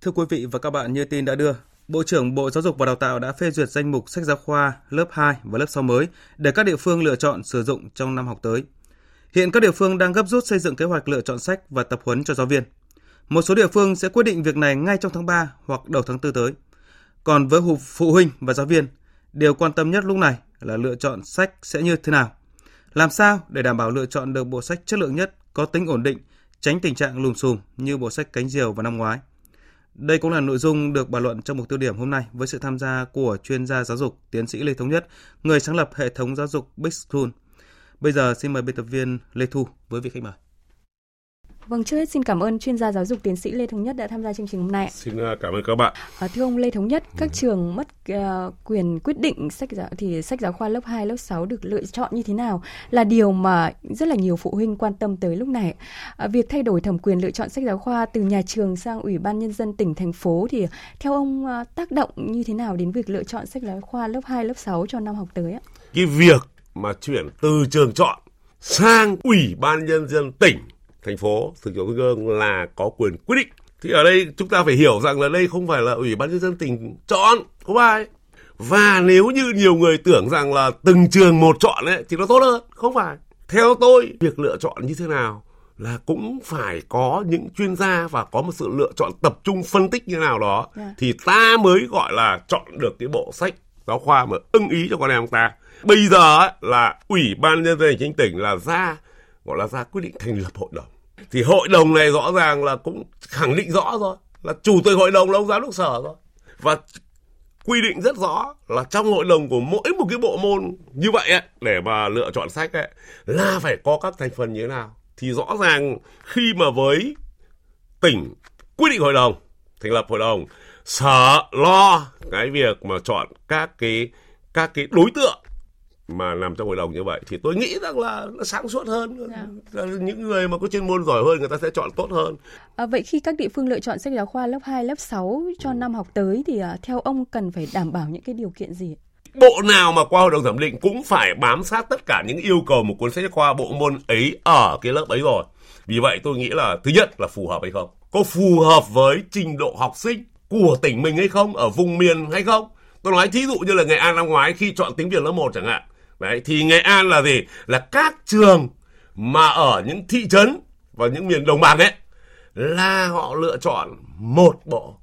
Thưa quý vị và các bạn, như tin đã đưa, Bộ trưởng Bộ Giáo dục và Đào tạo đã phê duyệt danh mục sách giáo khoa lớp 2 và lớp 6 mới để các địa phương lựa chọn sử dụng trong năm học tới. Hiện các địa phương đang gấp rút xây dựng kế hoạch lựa chọn sách và tập huấn cho giáo viên. Một số địa phương sẽ quyết định việc này ngay trong tháng 3 hoặc đầu tháng 4 tới. Còn với phụ huynh và giáo viên, điều quan tâm nhất lúc này là lựa chọn sách sẽ như thế nào. Làm sao để đảm bảo lựa chọn được bộ sách chất lượng nhất, có tính ổn định, tránh tình trạng lùm xùm như bộ sách cánh diều vào năm ngoái. Đây cũng là nội dung được bàn luận trong mục tiêu điểm hôm nay với sự tham gia của chuyên gia giáo dục tiến sĩ Lê Thống Nhất, người sáng lập hệ thống giáo dục Big School. Bây giờ xin mời biên tập viên Lê Thu với vị khách mời. Vâng, trước hết xin cảm ơn chuyên gia giáo dục tiến sĩ Lê Thống Nhất đã tham gia chương trình hôm nay. Xin à, cảm ơn các bạn. À, thưa ông Lê Thống Nhất, các ừ. trường mất uh, quyền quyết định sách giáo thì sách giáo khoa lớp 2, lớp 6 được lựa chọn như thế nào là điều mà rất là nhiều phụ huynh quan tâm tới lúc này. À, việc thay đổi thẩm quyền lựa chọn sách giáo khoa từ nhà trường sang Ủy ban nhân dân tỉnh thành phố thì theo ông uh, tác động như thế nào đến việc lựa chọn sách giáo khoa lớp 2, lớp 6 cho năm học tới ạ? Cái việc mà chuyển từ trường chọn sang Ủy ban nhân dân tỉnh thành phố thực dụng trung ương là có quyền quyết định. Thì ở đây chúng ta phải hiểu rằng là đây không phải là ủy ban nhân dân tỉnh chọn không phải và nếu như nhiều người tưởng rằng là từng trường một chọn ấy thì nó tốt hơn không phải. Theo tôi việc lựa chọn như thế nào là cũng phải có những chuyên gia và có một sự lựa chọn tập trung phân tích như nào đó. Yeah. Dạ. thì ta mới gọi là chọn được cái bộ sách giáo khoa mà ưng ý cho con em ta. Bây giờ ấy, là ủy ban nhân dân chính tỉnh là ra gọi là ra quyết định thành lập hội đồng thì hội đồng này rõ ràng là cũng khẳng định rõ rồi là chủ tịch hội đồng là ông giám đốc sở rồi. Và quy định rất rõ là trong hội đồng của mỗi một cái bộ môn như vậy ấy, để mà lựa chọn sách ấy, là phải có các thành phần như thế nào. Thì rõ ràng khi mà với tỉnh quyết định hội đồng thành lập hội đồng sở lo cái việc mà chọn các cái các cái đối tượng mà nằm trong hội đồng như vậy thì tôi nghĩ rằng là nó sáng suốt hơn. Yeah. những người mà có chuyên môn giỏi hơn người ta sẽ chọn tốt hơn. À, vậy khi các địa phương lựa chọn sách giáo khoa lớp 2, lớp 6 cho ừ. năm học tới thì uh, theo ông cần phải đảm bảo những cái điều kiện gì bộ nào mà qua hội đồng thẩm định cũng phải bám sát tất cả những yêu cầu một cuốn sách giáo khoa bộ môn ấy ở cái lớp ấy rồi. Vì vậy tôi nghĩ là thứ nhất là phù hợp hay không? Có phù hợp với trình độ học sinh của tỉnh mình hay không? Ở vùng miền hay không? Tôi nói thí dụ như là nghệ an năm ngoái khi chọn tiếng việt lớp 1 chẳng hạn Đấy, thì Nghệ An là gì? Là các trường mà ở những thị trấn và những miền đồng bằng ấy là họ lựa chọn một bộ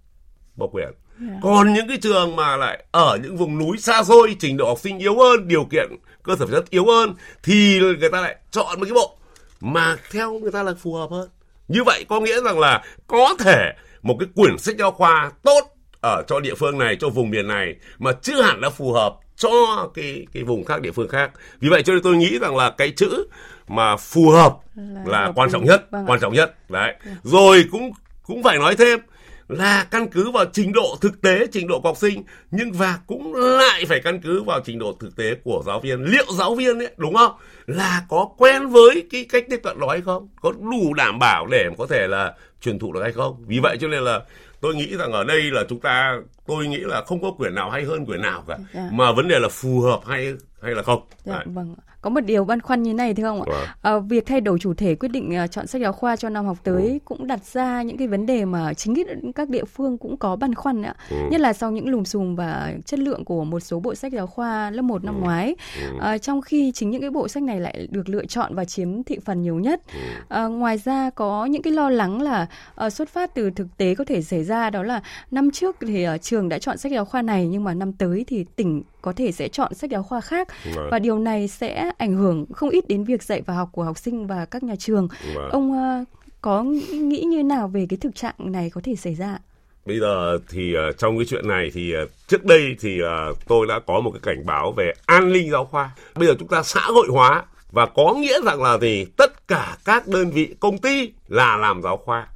bộ quyền. Yeah. Còn những cái trường mà lại ở những vùng núi xa xôi, trình độ học sinh yếu hơn, điều kiện cơ sở vật chất yếu hơn thì người ta lại chọn một cái bộ mà theo người ta là phù hợp hơn. Như vậy có nghĩa rằng là có thể một cái quyển sách giáo khoa tốt ở cho địa phương này, cho vùng miền này mà chưa hẳn đã phù hợp cho cái cái vùng khác địa phương khác. Vì vậy cho nên tôi nghĩ rằng là cái chữ mà phù hợp là, là quan trọng nhất vâng quan trọng nhất. Đấy. Ừ. rồi cũng cũng phải nói thêm là căn cứ vào trình độ thực tế trình độ của học sinh nhưng và cũng lại phải căn cứ vào trình độ thực tế của giáo viên. Liệu giáo viên ấy đúng không? Là có quen với cái cách tiếp cận đó hay không? Có đủ đảm bảo để có thể là truyền thụ được hay không? Vì vậy cho nên là tôi nghĩ rằng ở đây là chúng ta tôi nghĩ là không có quyển nào hay hơn quyển nào cả dạ. mà vấn đề là phù hợp hay hay là không dạ, vâng có một điều băn khoăn như này thưa ông ạ vâng. à, việc thay đổi chủ thể quyết định uh, chọn sách giáo khoa cho năm học tới ừ. cũng đặt ra những cái vấn đề mà chính các địa phương cũng có băn khoăn ạ ừ. nhất là sau những lùm xùm và chất lượng của một số bộ sách giáo khoa lớp 1 năm ừ. ngoái ừ. À, trong khi chính những cái bộ sách này lại được lựa chọn và chiếm thị phần nhiều nhất à, ngoài ra có những cái lo lắng là uh, xuất phát từ thực tế có thể xảy ra đó là năm trước thì uh, trường đã chọn sách giáo khoa này nhưng mà năm tới thì tỉnh có thể sẽ chọn sách giáo khoa khác vâng. và điều này sẽ ảnh hưởng không ít đến việc dạy và học của học sinh và các nhà trường. Vâng. Ông uh, có nghĩ như nào về cái thực trạng này có thể xảy ra? Bây giờ thì uh, trong cái chuyện này thì uh, trước đây thì uh, tôi đã có một cái cảnh báo về an ninh giáo khoa. Bây giờ chúng ta xã hội hóa và có nghĩa rằng là gì tất cả các đơn vị công ty là làm giáo khoa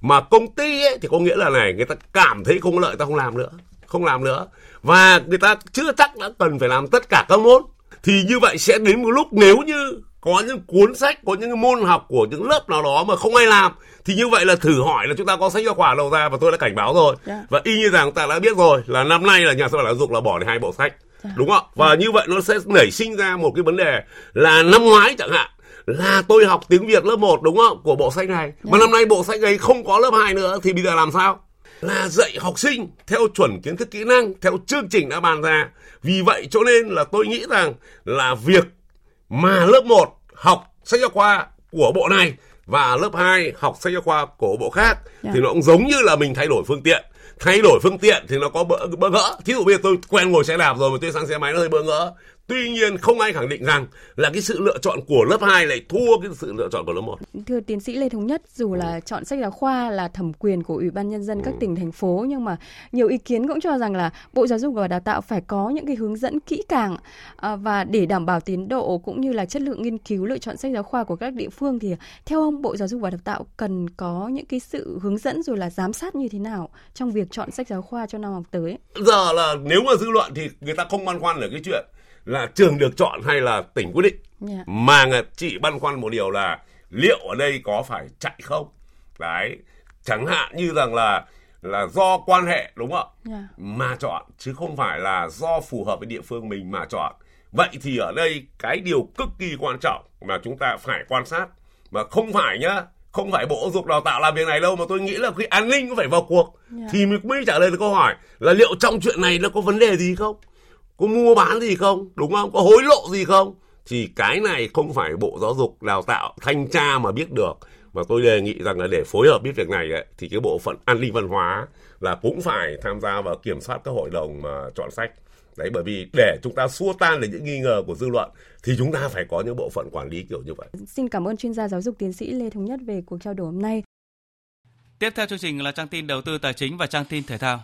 mà công ty ấy, thì có nghĩa là này người ta cảm thấy không lợi ta không làm nữa không làm nữa và người ta chưa chắc đã cần phải làm tất cả các môn thì như vậy sẽ đến một lúc nếu như có những cuốn sách có những môn học của những lớp nào đó mà không ai làm thì như vậy là thử hỏi là chúng ta có sách giáo khoa đâu ra và tôi đã cảnh báo rồi yeah. Dạ. và y như rằng ta đã biết rồi là năm nay là nhà xuất bản giáo dục là bỏ đi hai bộ sách yeah. Dạ. đúng không và yeah. như vậy nó sẽ nảy sinh ra một cái vấn đề là năm ngoái chẳng hạn là tôi học tiếng Việt lớp 1 đúng không của bộ sách này yeah. mà dạ. năm nay bộ sách ấy không có lớp 2 nữa thì bây giờ làm sao là dạy học sinh theo chuẩn kiến thức kỹ năng theo chương trình đã bàn ra vì vậy cho nên là tôi nghĩ rằng là việc mà lớp 1 học sách giáo khoa của bộ này và lớp 2 học sách giáo khoa của bộ khác yeah. thì dạ. nó cũng giống như là mình thay đổi phương tiện thay đổi phương tiện thì nó có bỡ, bỡ ngỡ thí dụ bây giờ tôi quen ngồi xe đạp rồi mà tôi sang xe máy nó hơi bỡ ngỡ Tuy nhiên không ai khẳng định rằng là cái sự lựa chọn của lớp 2 lại thua cái sự lựa chọn của lớp 1. Thưa tiến sĩ Lê Thống Nhất, dù là chọn sách giáo khoa là thẩm quyền của Ủy ban nhân dân các ừ. tỉnh thành phố nhưng mà nhiều ý kiến cũng cho rằng là Bộ Giáo dục và Đào tạo phải có những cái hướng dẫn kỹ càng à, và để đảm bảo tiến độ cũng như là chất lượng nghiên cứu lựa chọn sách giáo khoa của các địa phương thì theo ông Bộ Giáo dục và Đào tạo cần có những cái sự hướng dẫn rồi là giám sát như thế nào trong việc chọn sách giáo khoa cho năm học tới? Giờ là nếu mà dư luận thì người ta không băn khoăn ở cái chuyện là trường được chọn hay là tỉnh quyết định yeah. Dạ. mà chị băn khoăn một điều là liệu ở đây có phải chạy không đấy chẳng hạn như rằng là là do quan hệ đúng không yeah. Dạ. mà chọn chứ không phải là do phù hợp với địa phương mình mà chọn vậy thì ở đây cái điều cực kỳ quan trọng mà chúng ta phải quan sát mà không phải nhá không phải bộ giáo dục đào tạo làm việc này đâu mà tôi nghĩ là khi an ninh cũng phải vào cuộc yeah. thì mình mới trả lời được câu hỏi là liệu trong chuyện này nó có vấn đề gì không có mua bán gì không đúng không có hối lộ gì không thì cái này không phải bộ giáo dục đào tạo thanh tra mà biết được mà tôi đề nghị rằng là để phối hợp biết việc này ấy, thì cái bộ phận an ninh văn hóa là cũng phải tham gia vào kiểm soát các hội đồng mà chọn sách đấy bởi vì để chúng ta xua tan được những nghi ngờ của dư luận thì chúng ta phải có những bộ phận quản lý kiểu như vậy. Xin cảm ơn chuyên gia giáo dục tiến sĩ Lê Thống Nhất về cuộc trao đổi hôm nay. Tiếp theo chương trình là trang tin đầu tư tài chính và trang tin thể thao.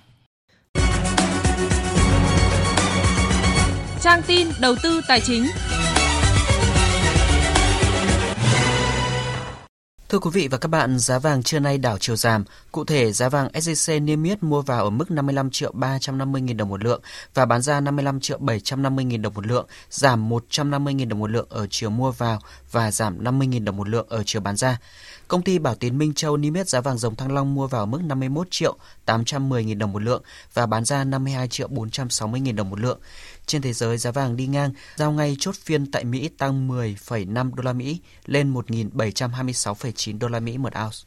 Trang tin đầu tư tài chính. Thưa quý vị và các bạn, giá vàng trưa nay đảo chiều giảm. Cụ thể, giá vàng SJC niêm yết mua vào ở mức 55 triệu 350 nghìn đồng một lượng và bán ra 55 triệu 750 nghìn đồng một lượng, giảm 150 nghìn đồng một lượng ở chiều mua vào và giảm 50 nghìn đồng một lượng ở chiều bán ra. Công ty Bảo Tín Minh Châu niêm yết giá vàng dòng thăng long mua vào mức 51 triệu 810 nghìn đồng một lượng và bán ra 52 triệu 460 nghìn đồng một lượng. Trên thế giới, giá vàng đi ngang, giao ngay chốt phiên tại Mỹ tăng 10,5 đô la Mỹ lên 1.726,9 đô la Mỹ một ounce.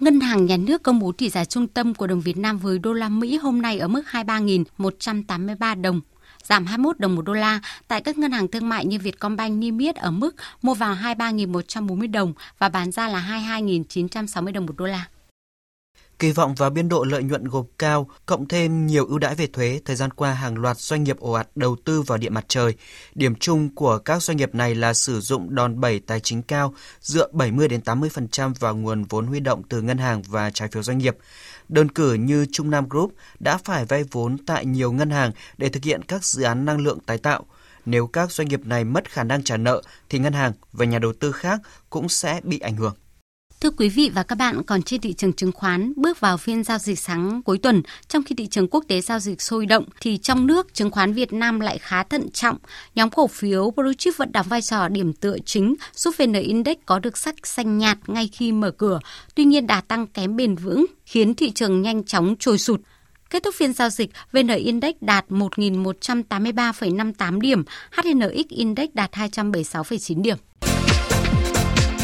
Ngân hàng Nhà nước công bố tỷ giá trung tâm của đồng Việt Nam với đô la Mỹ hôm nay ở mức 23.183 đồng, giảm 21 đồng một đô la. Tại các ngân hàng thương mại như Vietcombank niêm yết ở mức mua vào 23.140 đồng và bán ra là 22.960 đồng một đô la. Kỳ vọng vào biên độ lợi nhuận gộp cao, cộng thêm nhiều ưu đãi về thuế, thời gian qua hàng loạt doanh nghiệp ồ ạt đầu tư vào điện mặt trời. Điểm chung của các doanh nghiệp này là sử dụng đòn bẩy tài chính cao, dựa 70 đến 80% vào nguồn vốn huy động từ ngân hàng và trái phiếu doanh nghiệp. Đơn cử như Trung Nam Group đã phải vay vốn tại nhiều ngân hàng để thực hiện các dự án năng lượng tái tạo. Nếu các doanh nghiệp này mất khả năng trả nợ thì ngân hàng và nhà đầu tư khác cũng sẽ bị ảnh hưởng. Thưa quý vị và các bạn, còn trên thị trường chứng khoán, bước vào phiên giao dịch sáng cuối tuần, trong khi thị trường quốc tế giao dịch sôi động, thì trong nước, chứng khoán Việt Nam lại khá thận trọng. Nhóm cổ phiếu Blue Chip vẫn đóng vai trò điểm tựa chính, giúp VN Index có được sắc xanh nhạt ngay khi mở cửa. Tuy nhiên, đà tăng kém bền vững, khiến thị trường nhanh chóng trồi sụt. Kết thúc phiên giao dịch, VN Index đạt 1.183,58 điểm, HNX Index đạt 276,9 điểm.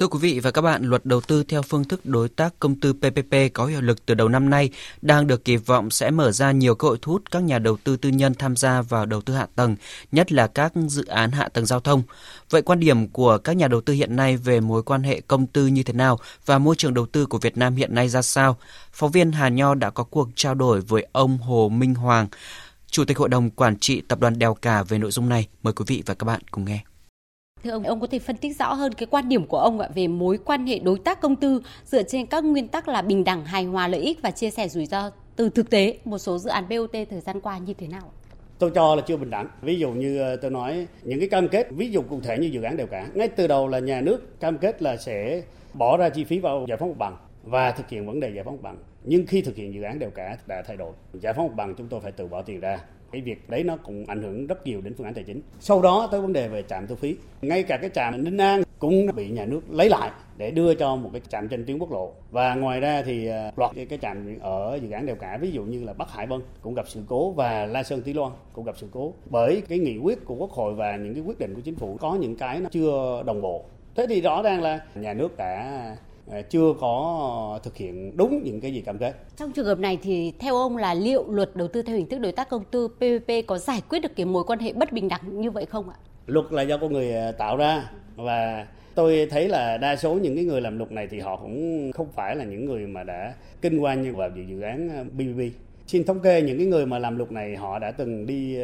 Thưa quý vị và các bạn, luật đầu tư theo phương thức đối tác công tư PPP có hiệu lực từ đầu năm nay đang được kỳ vọng sẽ mở ra nhiều cơ hội thu hút các nhà đầu tư tư nhân tham gia vào đầu tư hạ tầng, nhất là các dự án hạ tầng giao thông. Vậy quan điểm của các nhà đầu tư hiện nay về mối quan hệ công tư như thế nào và môi trường đầu tư của Việt Nam hiện nay ra sao? Phóng viên Hà Nho đã có cuộc trao đổi với ông Hồ Minh Hoàng, Chủ tịch Hội đồng Quản trị Tập đoàn Đèo Cả về nội dung này. Mời quý vị và các bạn cùng nghe. Thưa ông, ông có thể phân tích rõ hơn cái quan điểm của ông ạ về mối quan hệ đối tác công tư dựa trên các nguyên tắc là bình đẳng, hài hòa lợi ích và chia sẻ rủi ro từ thực tế một số dự án BOT thời gian qua như thế nào? Tôi cho là chưa bình đẳng. Ví dụ như ờ, tôi nói những cái cam kết, ví dụ cụ thể như dự án đều cả. Ngay từ đầu là nhà nước cam kết là sẽ bỏ ra chi phí vào giải phóng mặt bằng và thực hiện vấn đề giải phóng mặt bằng. Nhưng khi thực hiện dự án đều cả đã thay đổi. Giải phóng mặt bằng chúng tôi phải tự bỏ tiền ra cái việc đấy nó cũng ảnh hưởng rất nhiều đến phương án tài chính. Sau đó tới vấn đề về trạm thu phí. Ngay cả cái trạm ninh an cũng bị nhà nước lấy lại để đưa cho một cái trạm trên tuyến quốc lộ. Và ngoài ra thì à, loạt cái, trạm ở dự án đèo cả ví dụ như là bắc hải vân cũng gặp sự cố và la sơn tí loan cũng gặp sự cố. Bởi cái nghị quyết của quốc hội và những cái quyết định của chính phủ có những cái nó chưa đồng bộ. Thế thì rõ ràng là nhà nước đã chưa có thực hiện đúng những cái gì cam kết. Trong trường hợp này thì theo ông là liệu luật đầu tư theo hình thức đối tác công tư PPP có giải quyết được cái mối quan hệ bất bình đẳng như vậy không ạ? Luật là do con người à, tạo ra và tôi thấy là đa số những cái người làm luật này thì họ cũng không phải là những người mà đã kinh doanh vào dự án PPP. À, Xin thống kê những cái người mà làm luật này họ đã từng đi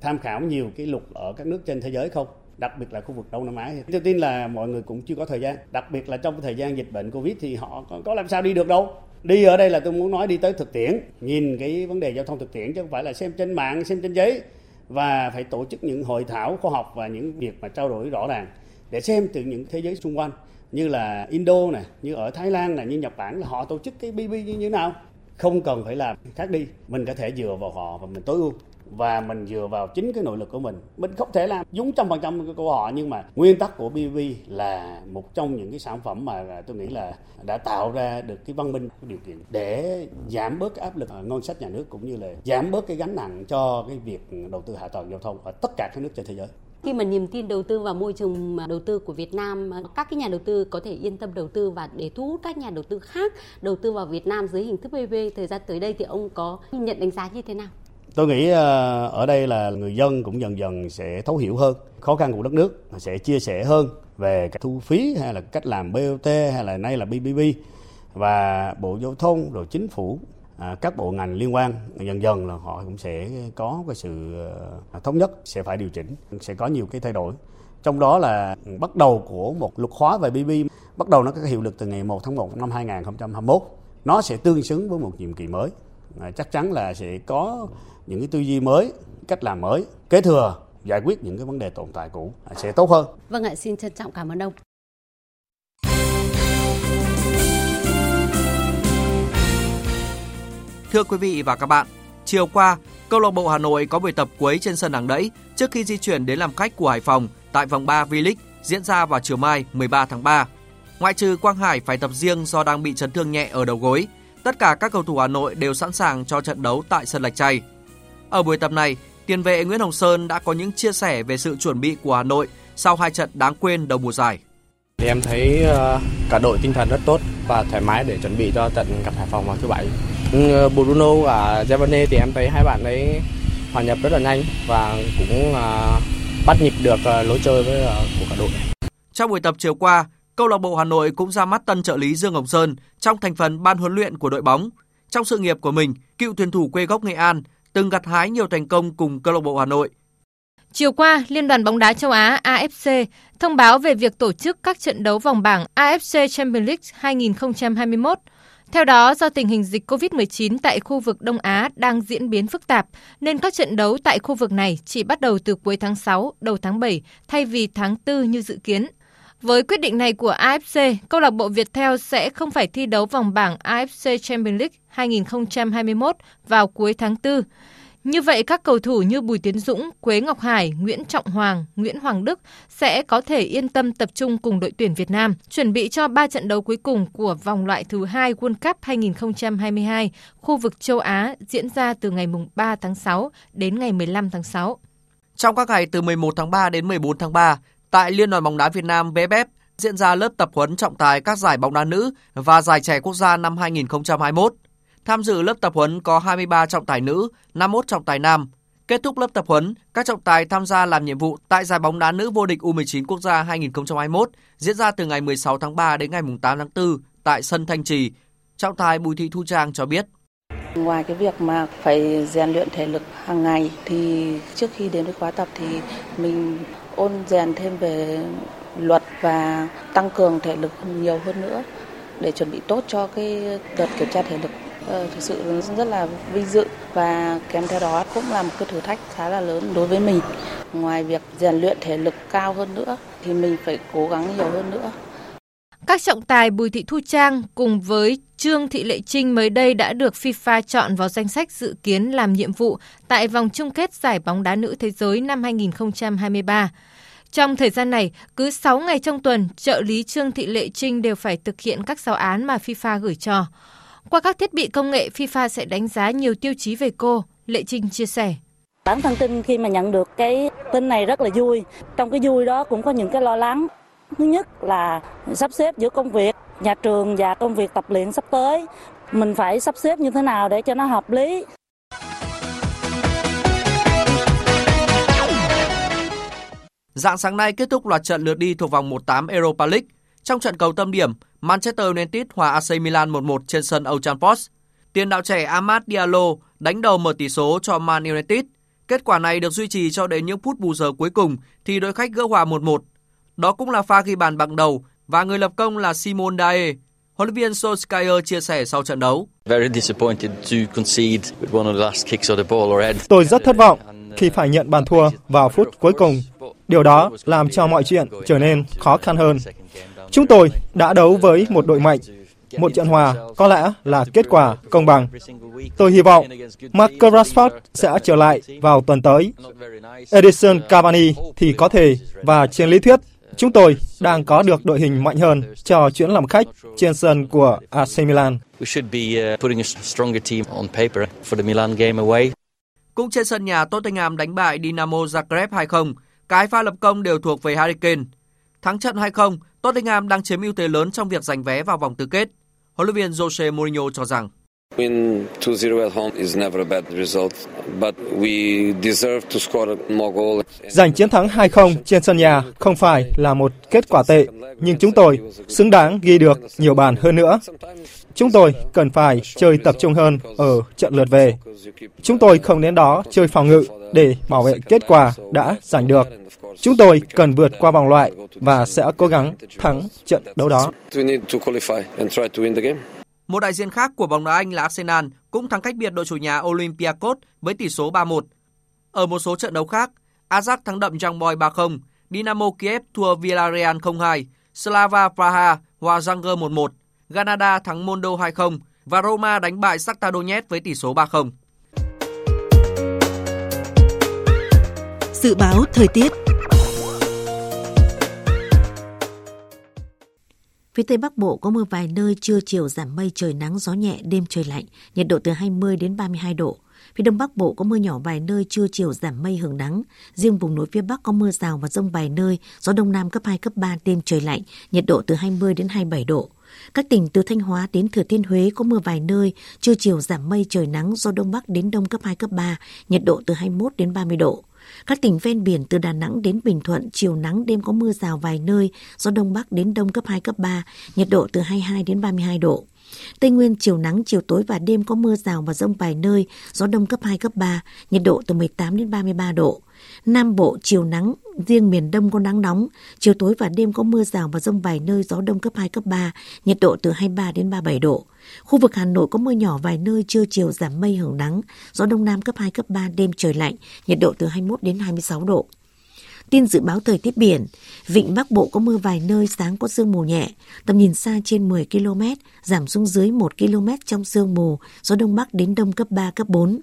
tham khảo nhiều cái luật ở các nước trên thế giới không? Đặc biệt là khu vực Đông Nam Á. Tôi tin là mọi người cũng chưa có thời gian, đặc biệt là trong thời gian dịch bệnh Covid thì họ có, có làm sao đi được đâu. Đi ở đây là tôi muốn nói đi tới thực tiễn, nhìn cái vấn đề giao thông thực tiễn chứ không phải là xem trên mạng, xem trên giấy và phải tổ chức những hội thảo khoa học và những việc mà trao đổi rõ ràng để xem từ những thế giới xung quanh như là Indo này, như ở Thái Lan này, như Nhật Bản là họ tổ chức cái BB như thế nào. Không cần phải làm khác đi, mình có thể dựa vào họ và mình tối ưu và mình dựa vào chính cái nội lực của mình mình không thể làm đúng trăm phần trăm của họ nhưng mà nguyên tắc của BV là một trong những cái sản phẩm mà tôi nghĩ là đã tạo ra được cái văn minh, cái điều kiện để giảm bớt cái áp lực ngân sách nhà nước cũng như là giảm bớt cái gánh nặng cho cái việc đầu tư hạ tầng giao thông ở tất cả các nước trên thế giới khi mà niềm tin đầu tư vào môi trường đầu tư của Việt Nam, các cái nhà đầu tư có thể yên tâm đầu tư và để thu hút các nhà đầu tư khác đầu tư vào Việt Nam dưới hình thức PPP thời gian tới đây thì ông có nhận đánh giá như thế nào? Tôi nghĩ ờ, ở đây là người dân cũng dần dần sẽ thấu hiểu hơn khó khăn của đất nước, sẽ chia sẻ hơn về cái thu phí hay là cách làm BOT hay là nay là BBB và Bộ Giao thông rồi chính phủ à, các bộ ngành liên quan dần dần là họ cũng sẽ có cái sự ờ, thống nhất sẽ phải điều chỉnh sẽ có nhiều cái thay đổi. Trong đó là bắt đầu của một luật hóa về BB bắt đầu nó có hiệu lực từ ngày 1 tháng 1 năm 2021 nó sẽ tương xứng với một nhiệm kỳ mới. Chắc chắn là sẽ có những cái tư duy mới cách làm mới kế thừa giải quyết những cái vấn đề tồn tại cũ sẽ tốt hơn. Vâng ạ, xin trân trọng cảm ơn ông. Thưa quý vị và các bạn, chiều qua, câu lạc bộ Hà Nội có buổi tập cuối trên sân Hàng Đẫy trước khi di chuyển đến làm khách của Hải Phòng tại vòng 3 V-League diễn ra vào chiều mai 13 tháng 3. Ngoại trừ Quang Hải phải tập riêng do đang bị chấn thương nhẹ ở đầu gối, tất cả các cầu thủ Hà Nội đều sẵn sàng cho trận đấu tại sân Lạch Tray. Ở buổi tập này, tiền vệ Nguyễn Hồng Sơn đã có những chia sẻ về sự chuẩn bị của Hà Nội sau hai trận đáng quên đầu mùa giải. Thì em thấy ờ, cả đội tinh thần rất tốt và thoải mái để chuẩn bị cho trận gặp Hải Phòng vào thứ bảy. Ừ, Bruno và Giovanni thì em thấy hai bạn ấy hòa nhập rất là nhanh và cũng uh, bắt nhịp được uh, lối chơi với của cả đội. Trong buổi tập chiều qua, câu lạc bộ Hà Nội cũng ra mắt tân trợ lý Dương Ngọc Sơn trong thành phần ban huấn luyện của đội bóng. Trong sự nghiệp của mình, cựu thuyền thủ quê gốc Nghệ An từng gặt hái nhiều thành công cùng câu lạc bộ Hà Nội. Chiều qua, Liên đoàn bóng đá châu Á AFC thông báo về việc tổ chức các trận đấu vòng bảng AFC Champions League 2021. Theo đó, do tình hình dịch COVID-19 tại khu vực Đông Á đang diễn biến phức tạp, nên các trận đấu tại khu vực này chỉ bắt đầu từ cuối tháng 6, đầu tháng 7 thay vì tháng 4 như dự kiến. Với quyết định này của AFC, câu lạc bộ Viettel sẽ không phải thi đấu vòng bảng AFC Champions League 2021 vào cuối tháng 4. Như vậy, các cầu thủ như Bùi Tiến Dũng, Quế Ngọc Hải, Nguyễn Trọng Hoàng, Nguyễn Hoàng Đức sẽ có thể yên tâm tập trung cùng đội tuyển Việt Nam, chuẩn bị cho 3 trận đấu cuối cùng của vòng loại thứ hai World Cup 2022 khu vực châu Á diễn ra từ ngày 3 tháng 6 đến ngày 15 tháng 6. Trong các ngày từ 11 tháng 3 đến 14 tháng 3, tại Liên đoàn bóng đá Việt Nam VFF diễn ra lớp tập huấn trọng tài các giải bóng đá nữ và giải trẻ quốc gia năm 2021. Tham dự lớp tập huấn có 23 trọng tài nữ, 51 trọng tài nam. Kết thúc lớp tập huấn, các trọng tài tham gia làm nhiệm vụ tại giải bóng đá nữ vô địch U19 quốc gia 2021 diễn ra từ ngày 16 tháng 3 đến ngày 8 tháng 4 tại sân Thanh Trì. Trọng tài Bùi Thị Thu Trang cho biết. Ngoài cái việc mà phải rèn luyện thể lực hàng ngày thì trước khi đến với khóa tập thì mình ôn rèn thêm về luật và tăng cường thể lực nhiều hơn nữa để chuẩn bị tốt cho cái đợt kiểm tra thể lực ờ, thực sự rất là vinh dự và kèm theo đó cũng là một cái thử thách khá là lớn đối với mình. Ngoài việc rèn luyện thể lực cao hơn nữa thì mình phải cố gắng nhiều hơn nữa. Các trọng tài Bùi Thị Thu Trang cùng với Trương Thị Lệ Trinh mới đây đã được FIFA chọn vào danh sách dự kiến làm nhiệm vụ tại vòng chung kết giải bóng đá nữ thế giới năm 2023. Trong thời gian này, cứ 6 ngày trong tuần, trợ lý Trương Thị Lệ Trinh đều phải thực hiện các giáo án mà FIFA gửi cho. Qua các thiết bị công nghệ, FIFA sẽ đánh giá nhiều tiêu chí về cô, Lệ Trinh chia sẻ. Bản thân tin khi mà nhận được cái tin này rất là vui. Trong cái vui đó cũng có những cái lo lắng. Thứ nhất là sắp xếp giữa công việc, nhà trường và công việc tập luyện sắp tới. Mình phải sắp xếp như thế nào để cho nó hợp lý. Dạng sáng nay kết thúc loạt trận lượt đi thuộc vòng 1/8 Europa League. Trong trận cầu tâm điểm, Manchester United hòa AC Milan 1-1 trên sân Old Trafford. Tiền đạo trẻ Amad Diallo đánh đầu mở tỷ số cho Man United. Kết quả này được duy trì cho đến những phút bù giờ cuối cùng thì đội khách gỡ hòa 1-1. Đó cũng là pha ghi bàn bằng đầu và người lập công là Simon Dae. Huấn luyện viên Solskjaer chia sẻ sau trận đấu. Tôi rất thất vọng khi phải nhận bàn thua vào phút cuối cùng. Điều đó làm cho mọi chuyện trở nên khó khăn hơn. Chúng tôi đã đấu với một đội mạnh. một trận hòa có lẽ là kết quả công bằng. Tôi hy vọng Marcus Rashford sẽ trở lại vào tuần tới. Edison Cavani thì có thể và trên lý thuyết chúng tôi đang có được đội hình mạnh hơn cho chuyến làm khách trên sân của AC Milan. Cũng trên sân nhà Tottenham đánh bại Dynamo Zagreb 2-0, cái pha lập công đều thuộc về Harry Kane. Thắng trận 2-0, Tottenham đang chiếm ưu thế lớn trong việc giành vé vào vòng tứ kết. Huấn luyện viên Jose Mourinho cho rằng Win 2-0 at home is never a bad result, but we deserve to score more goals. Giành chiến thắng 2-0 trên sân nhà không phải là một kết quả tệ, nhưng chúng tôi xứng đáng ghi được nhiều bàn hơn nữa. Chúng tôi cần phải chơi tập trung hơn ở trận lượt về. Chúng tôi không đến đó chơi phòng ngự để bảo vệ kết quả đã giành được. Chúng tôi cần vượt qua vòng loại và sẽ cố gắng thắng trận đấu đó. Một đại diện khác của bóng đá Anh là Arsenal cũng thắng cách biệt đội chủ nhà Olympiacos với tỷ số 3-1. Ở một số trận đấu khác, Ajax thắng đậm Young Boy 3-0, Dynamo Kiev thua Villarreal 0-2, Slava Praha hòa Zanger 1-1, Granada thắng Mondo 2-0 và Roma đánh bại Shakhtar Donetsk với tỷ số 3-0. Dự báo thời tiết Phía Tây Bắc Bộ có mưa vài nơi, trưa chiều giảm mây, trời nắng, gió nhẹ, đêm trời lạnh, nhiệt độ từ 20 đến 32 độ. Phía Đông Bắc Bộ có mưa nhỏ vài nơi, trưa chiều giảm mây hưởng nắng. Riêng vùng núi phía Bắc có mưa rào và rông vài nơi, gió Đông Nam cấp 2, cấp 3, đêm trời lạnh, nhiệt độ từ 20 đến 27 độ. Các tỉnh từ Thanh Hóa đến Thừa Thiên Huế có mưa vài nơi, trưa chiều giảm mây trời nắng, gió Đông Bắc đến Đông cấp 2, cấp 3, nhiệt độ từ 21 đến 30 độ. Các tỉnh ven biển từ Đà Nẵng đến Bình Thuận, chiều nắng đêm có mưa rào vài nơi, gió Đông Bắc đến Đông cấp 2, cấp 3, nhiệt độ từ 22 đến 32 độ. Tây Nguyên chiều nắng, chiều tối và đêm có mưa rào và rông vài nơi, gió đông cấp 2, cấp 3, nhiệt độ từ 18 đến 33 độ. Nam Bộ chiều nắng, riêng miền Đông có nắng nóng, chiều tối và đêm có mưa rào và rông vài nơi, gió đông cấp 2, cấp 3, nhiệt độ từ 23 đến 37 độ. Khu vực Hà Nội có mưa nhỏ vài nơi, trưa chiều giảm mây hưởng nắng, gió đông nam cấp 2, cấp 3, đêm trời lạnh, nhiệt độ từ 21 đến 26 độ. Tin dự báo thời tiết biển, vịnh Bắc Bộ có mưa vài nơi, sáng có sương mù nhẹ, tầm nhìn xa trên 10 km, giảm xuống dưới 1 km trong sương mù, gió Đông Bắc đến Đông cấp 3, cấp 4.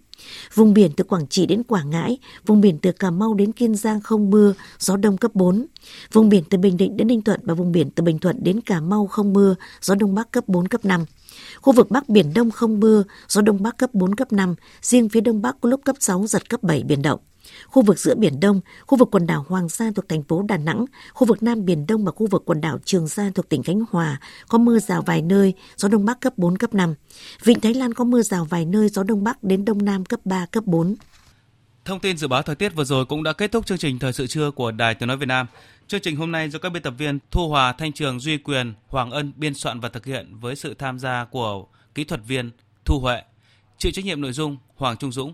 Vùng biển từ Quảng Trị đến Quảng Ngãi, vùng biển từ Cà Mau đến Kiên Giang không mưa, gió đông cấp 4. Vùng biển từ Bình Định đến Ninh Thuận và vùng biển từ Bình Thuận đến Cà Mau không mưa, gió đông bắc cấp 4, cấp 5. Khu vực Bắc Biển Đông không mưa, gió Đông Bắc cấp 4, cấp 5, riêng phía Đông Bắc có lúc cấp 6, giật cấp 7 biển động. Khu vực giữa Biển Đông, khu vực quần đảo Hoàng Sa thuộc thành phố Đà Nẵng, khu vực Nam Biển Đông và khu vực quần đảo Trường Sa thuộc tỉnh Khánh Hòa có mưa rào vài nơi, gió Đông Bắc cấp 4, cấp 5. Vịnh Thái Lan có mưa rào vài nơi, gió Đông Bắc đến Đông Nam cấp 3, cấp 4. Thông tin dự báo thời tiết vừa rồi cũng đã kết thúc chương trình Thời sự trưa của Đài Tiếng Nói Việt Nam. Chương trình hôm nay do các biên tập viên Thu Hòa, Thanh Trường, Duy Quyền, Hoàng Ân biên soạn và thực hiện với sự tham gia của kỹ thuật viên Thu Huệ. Chịu trách nhiệm nội dung Hoàng Trung Dũng.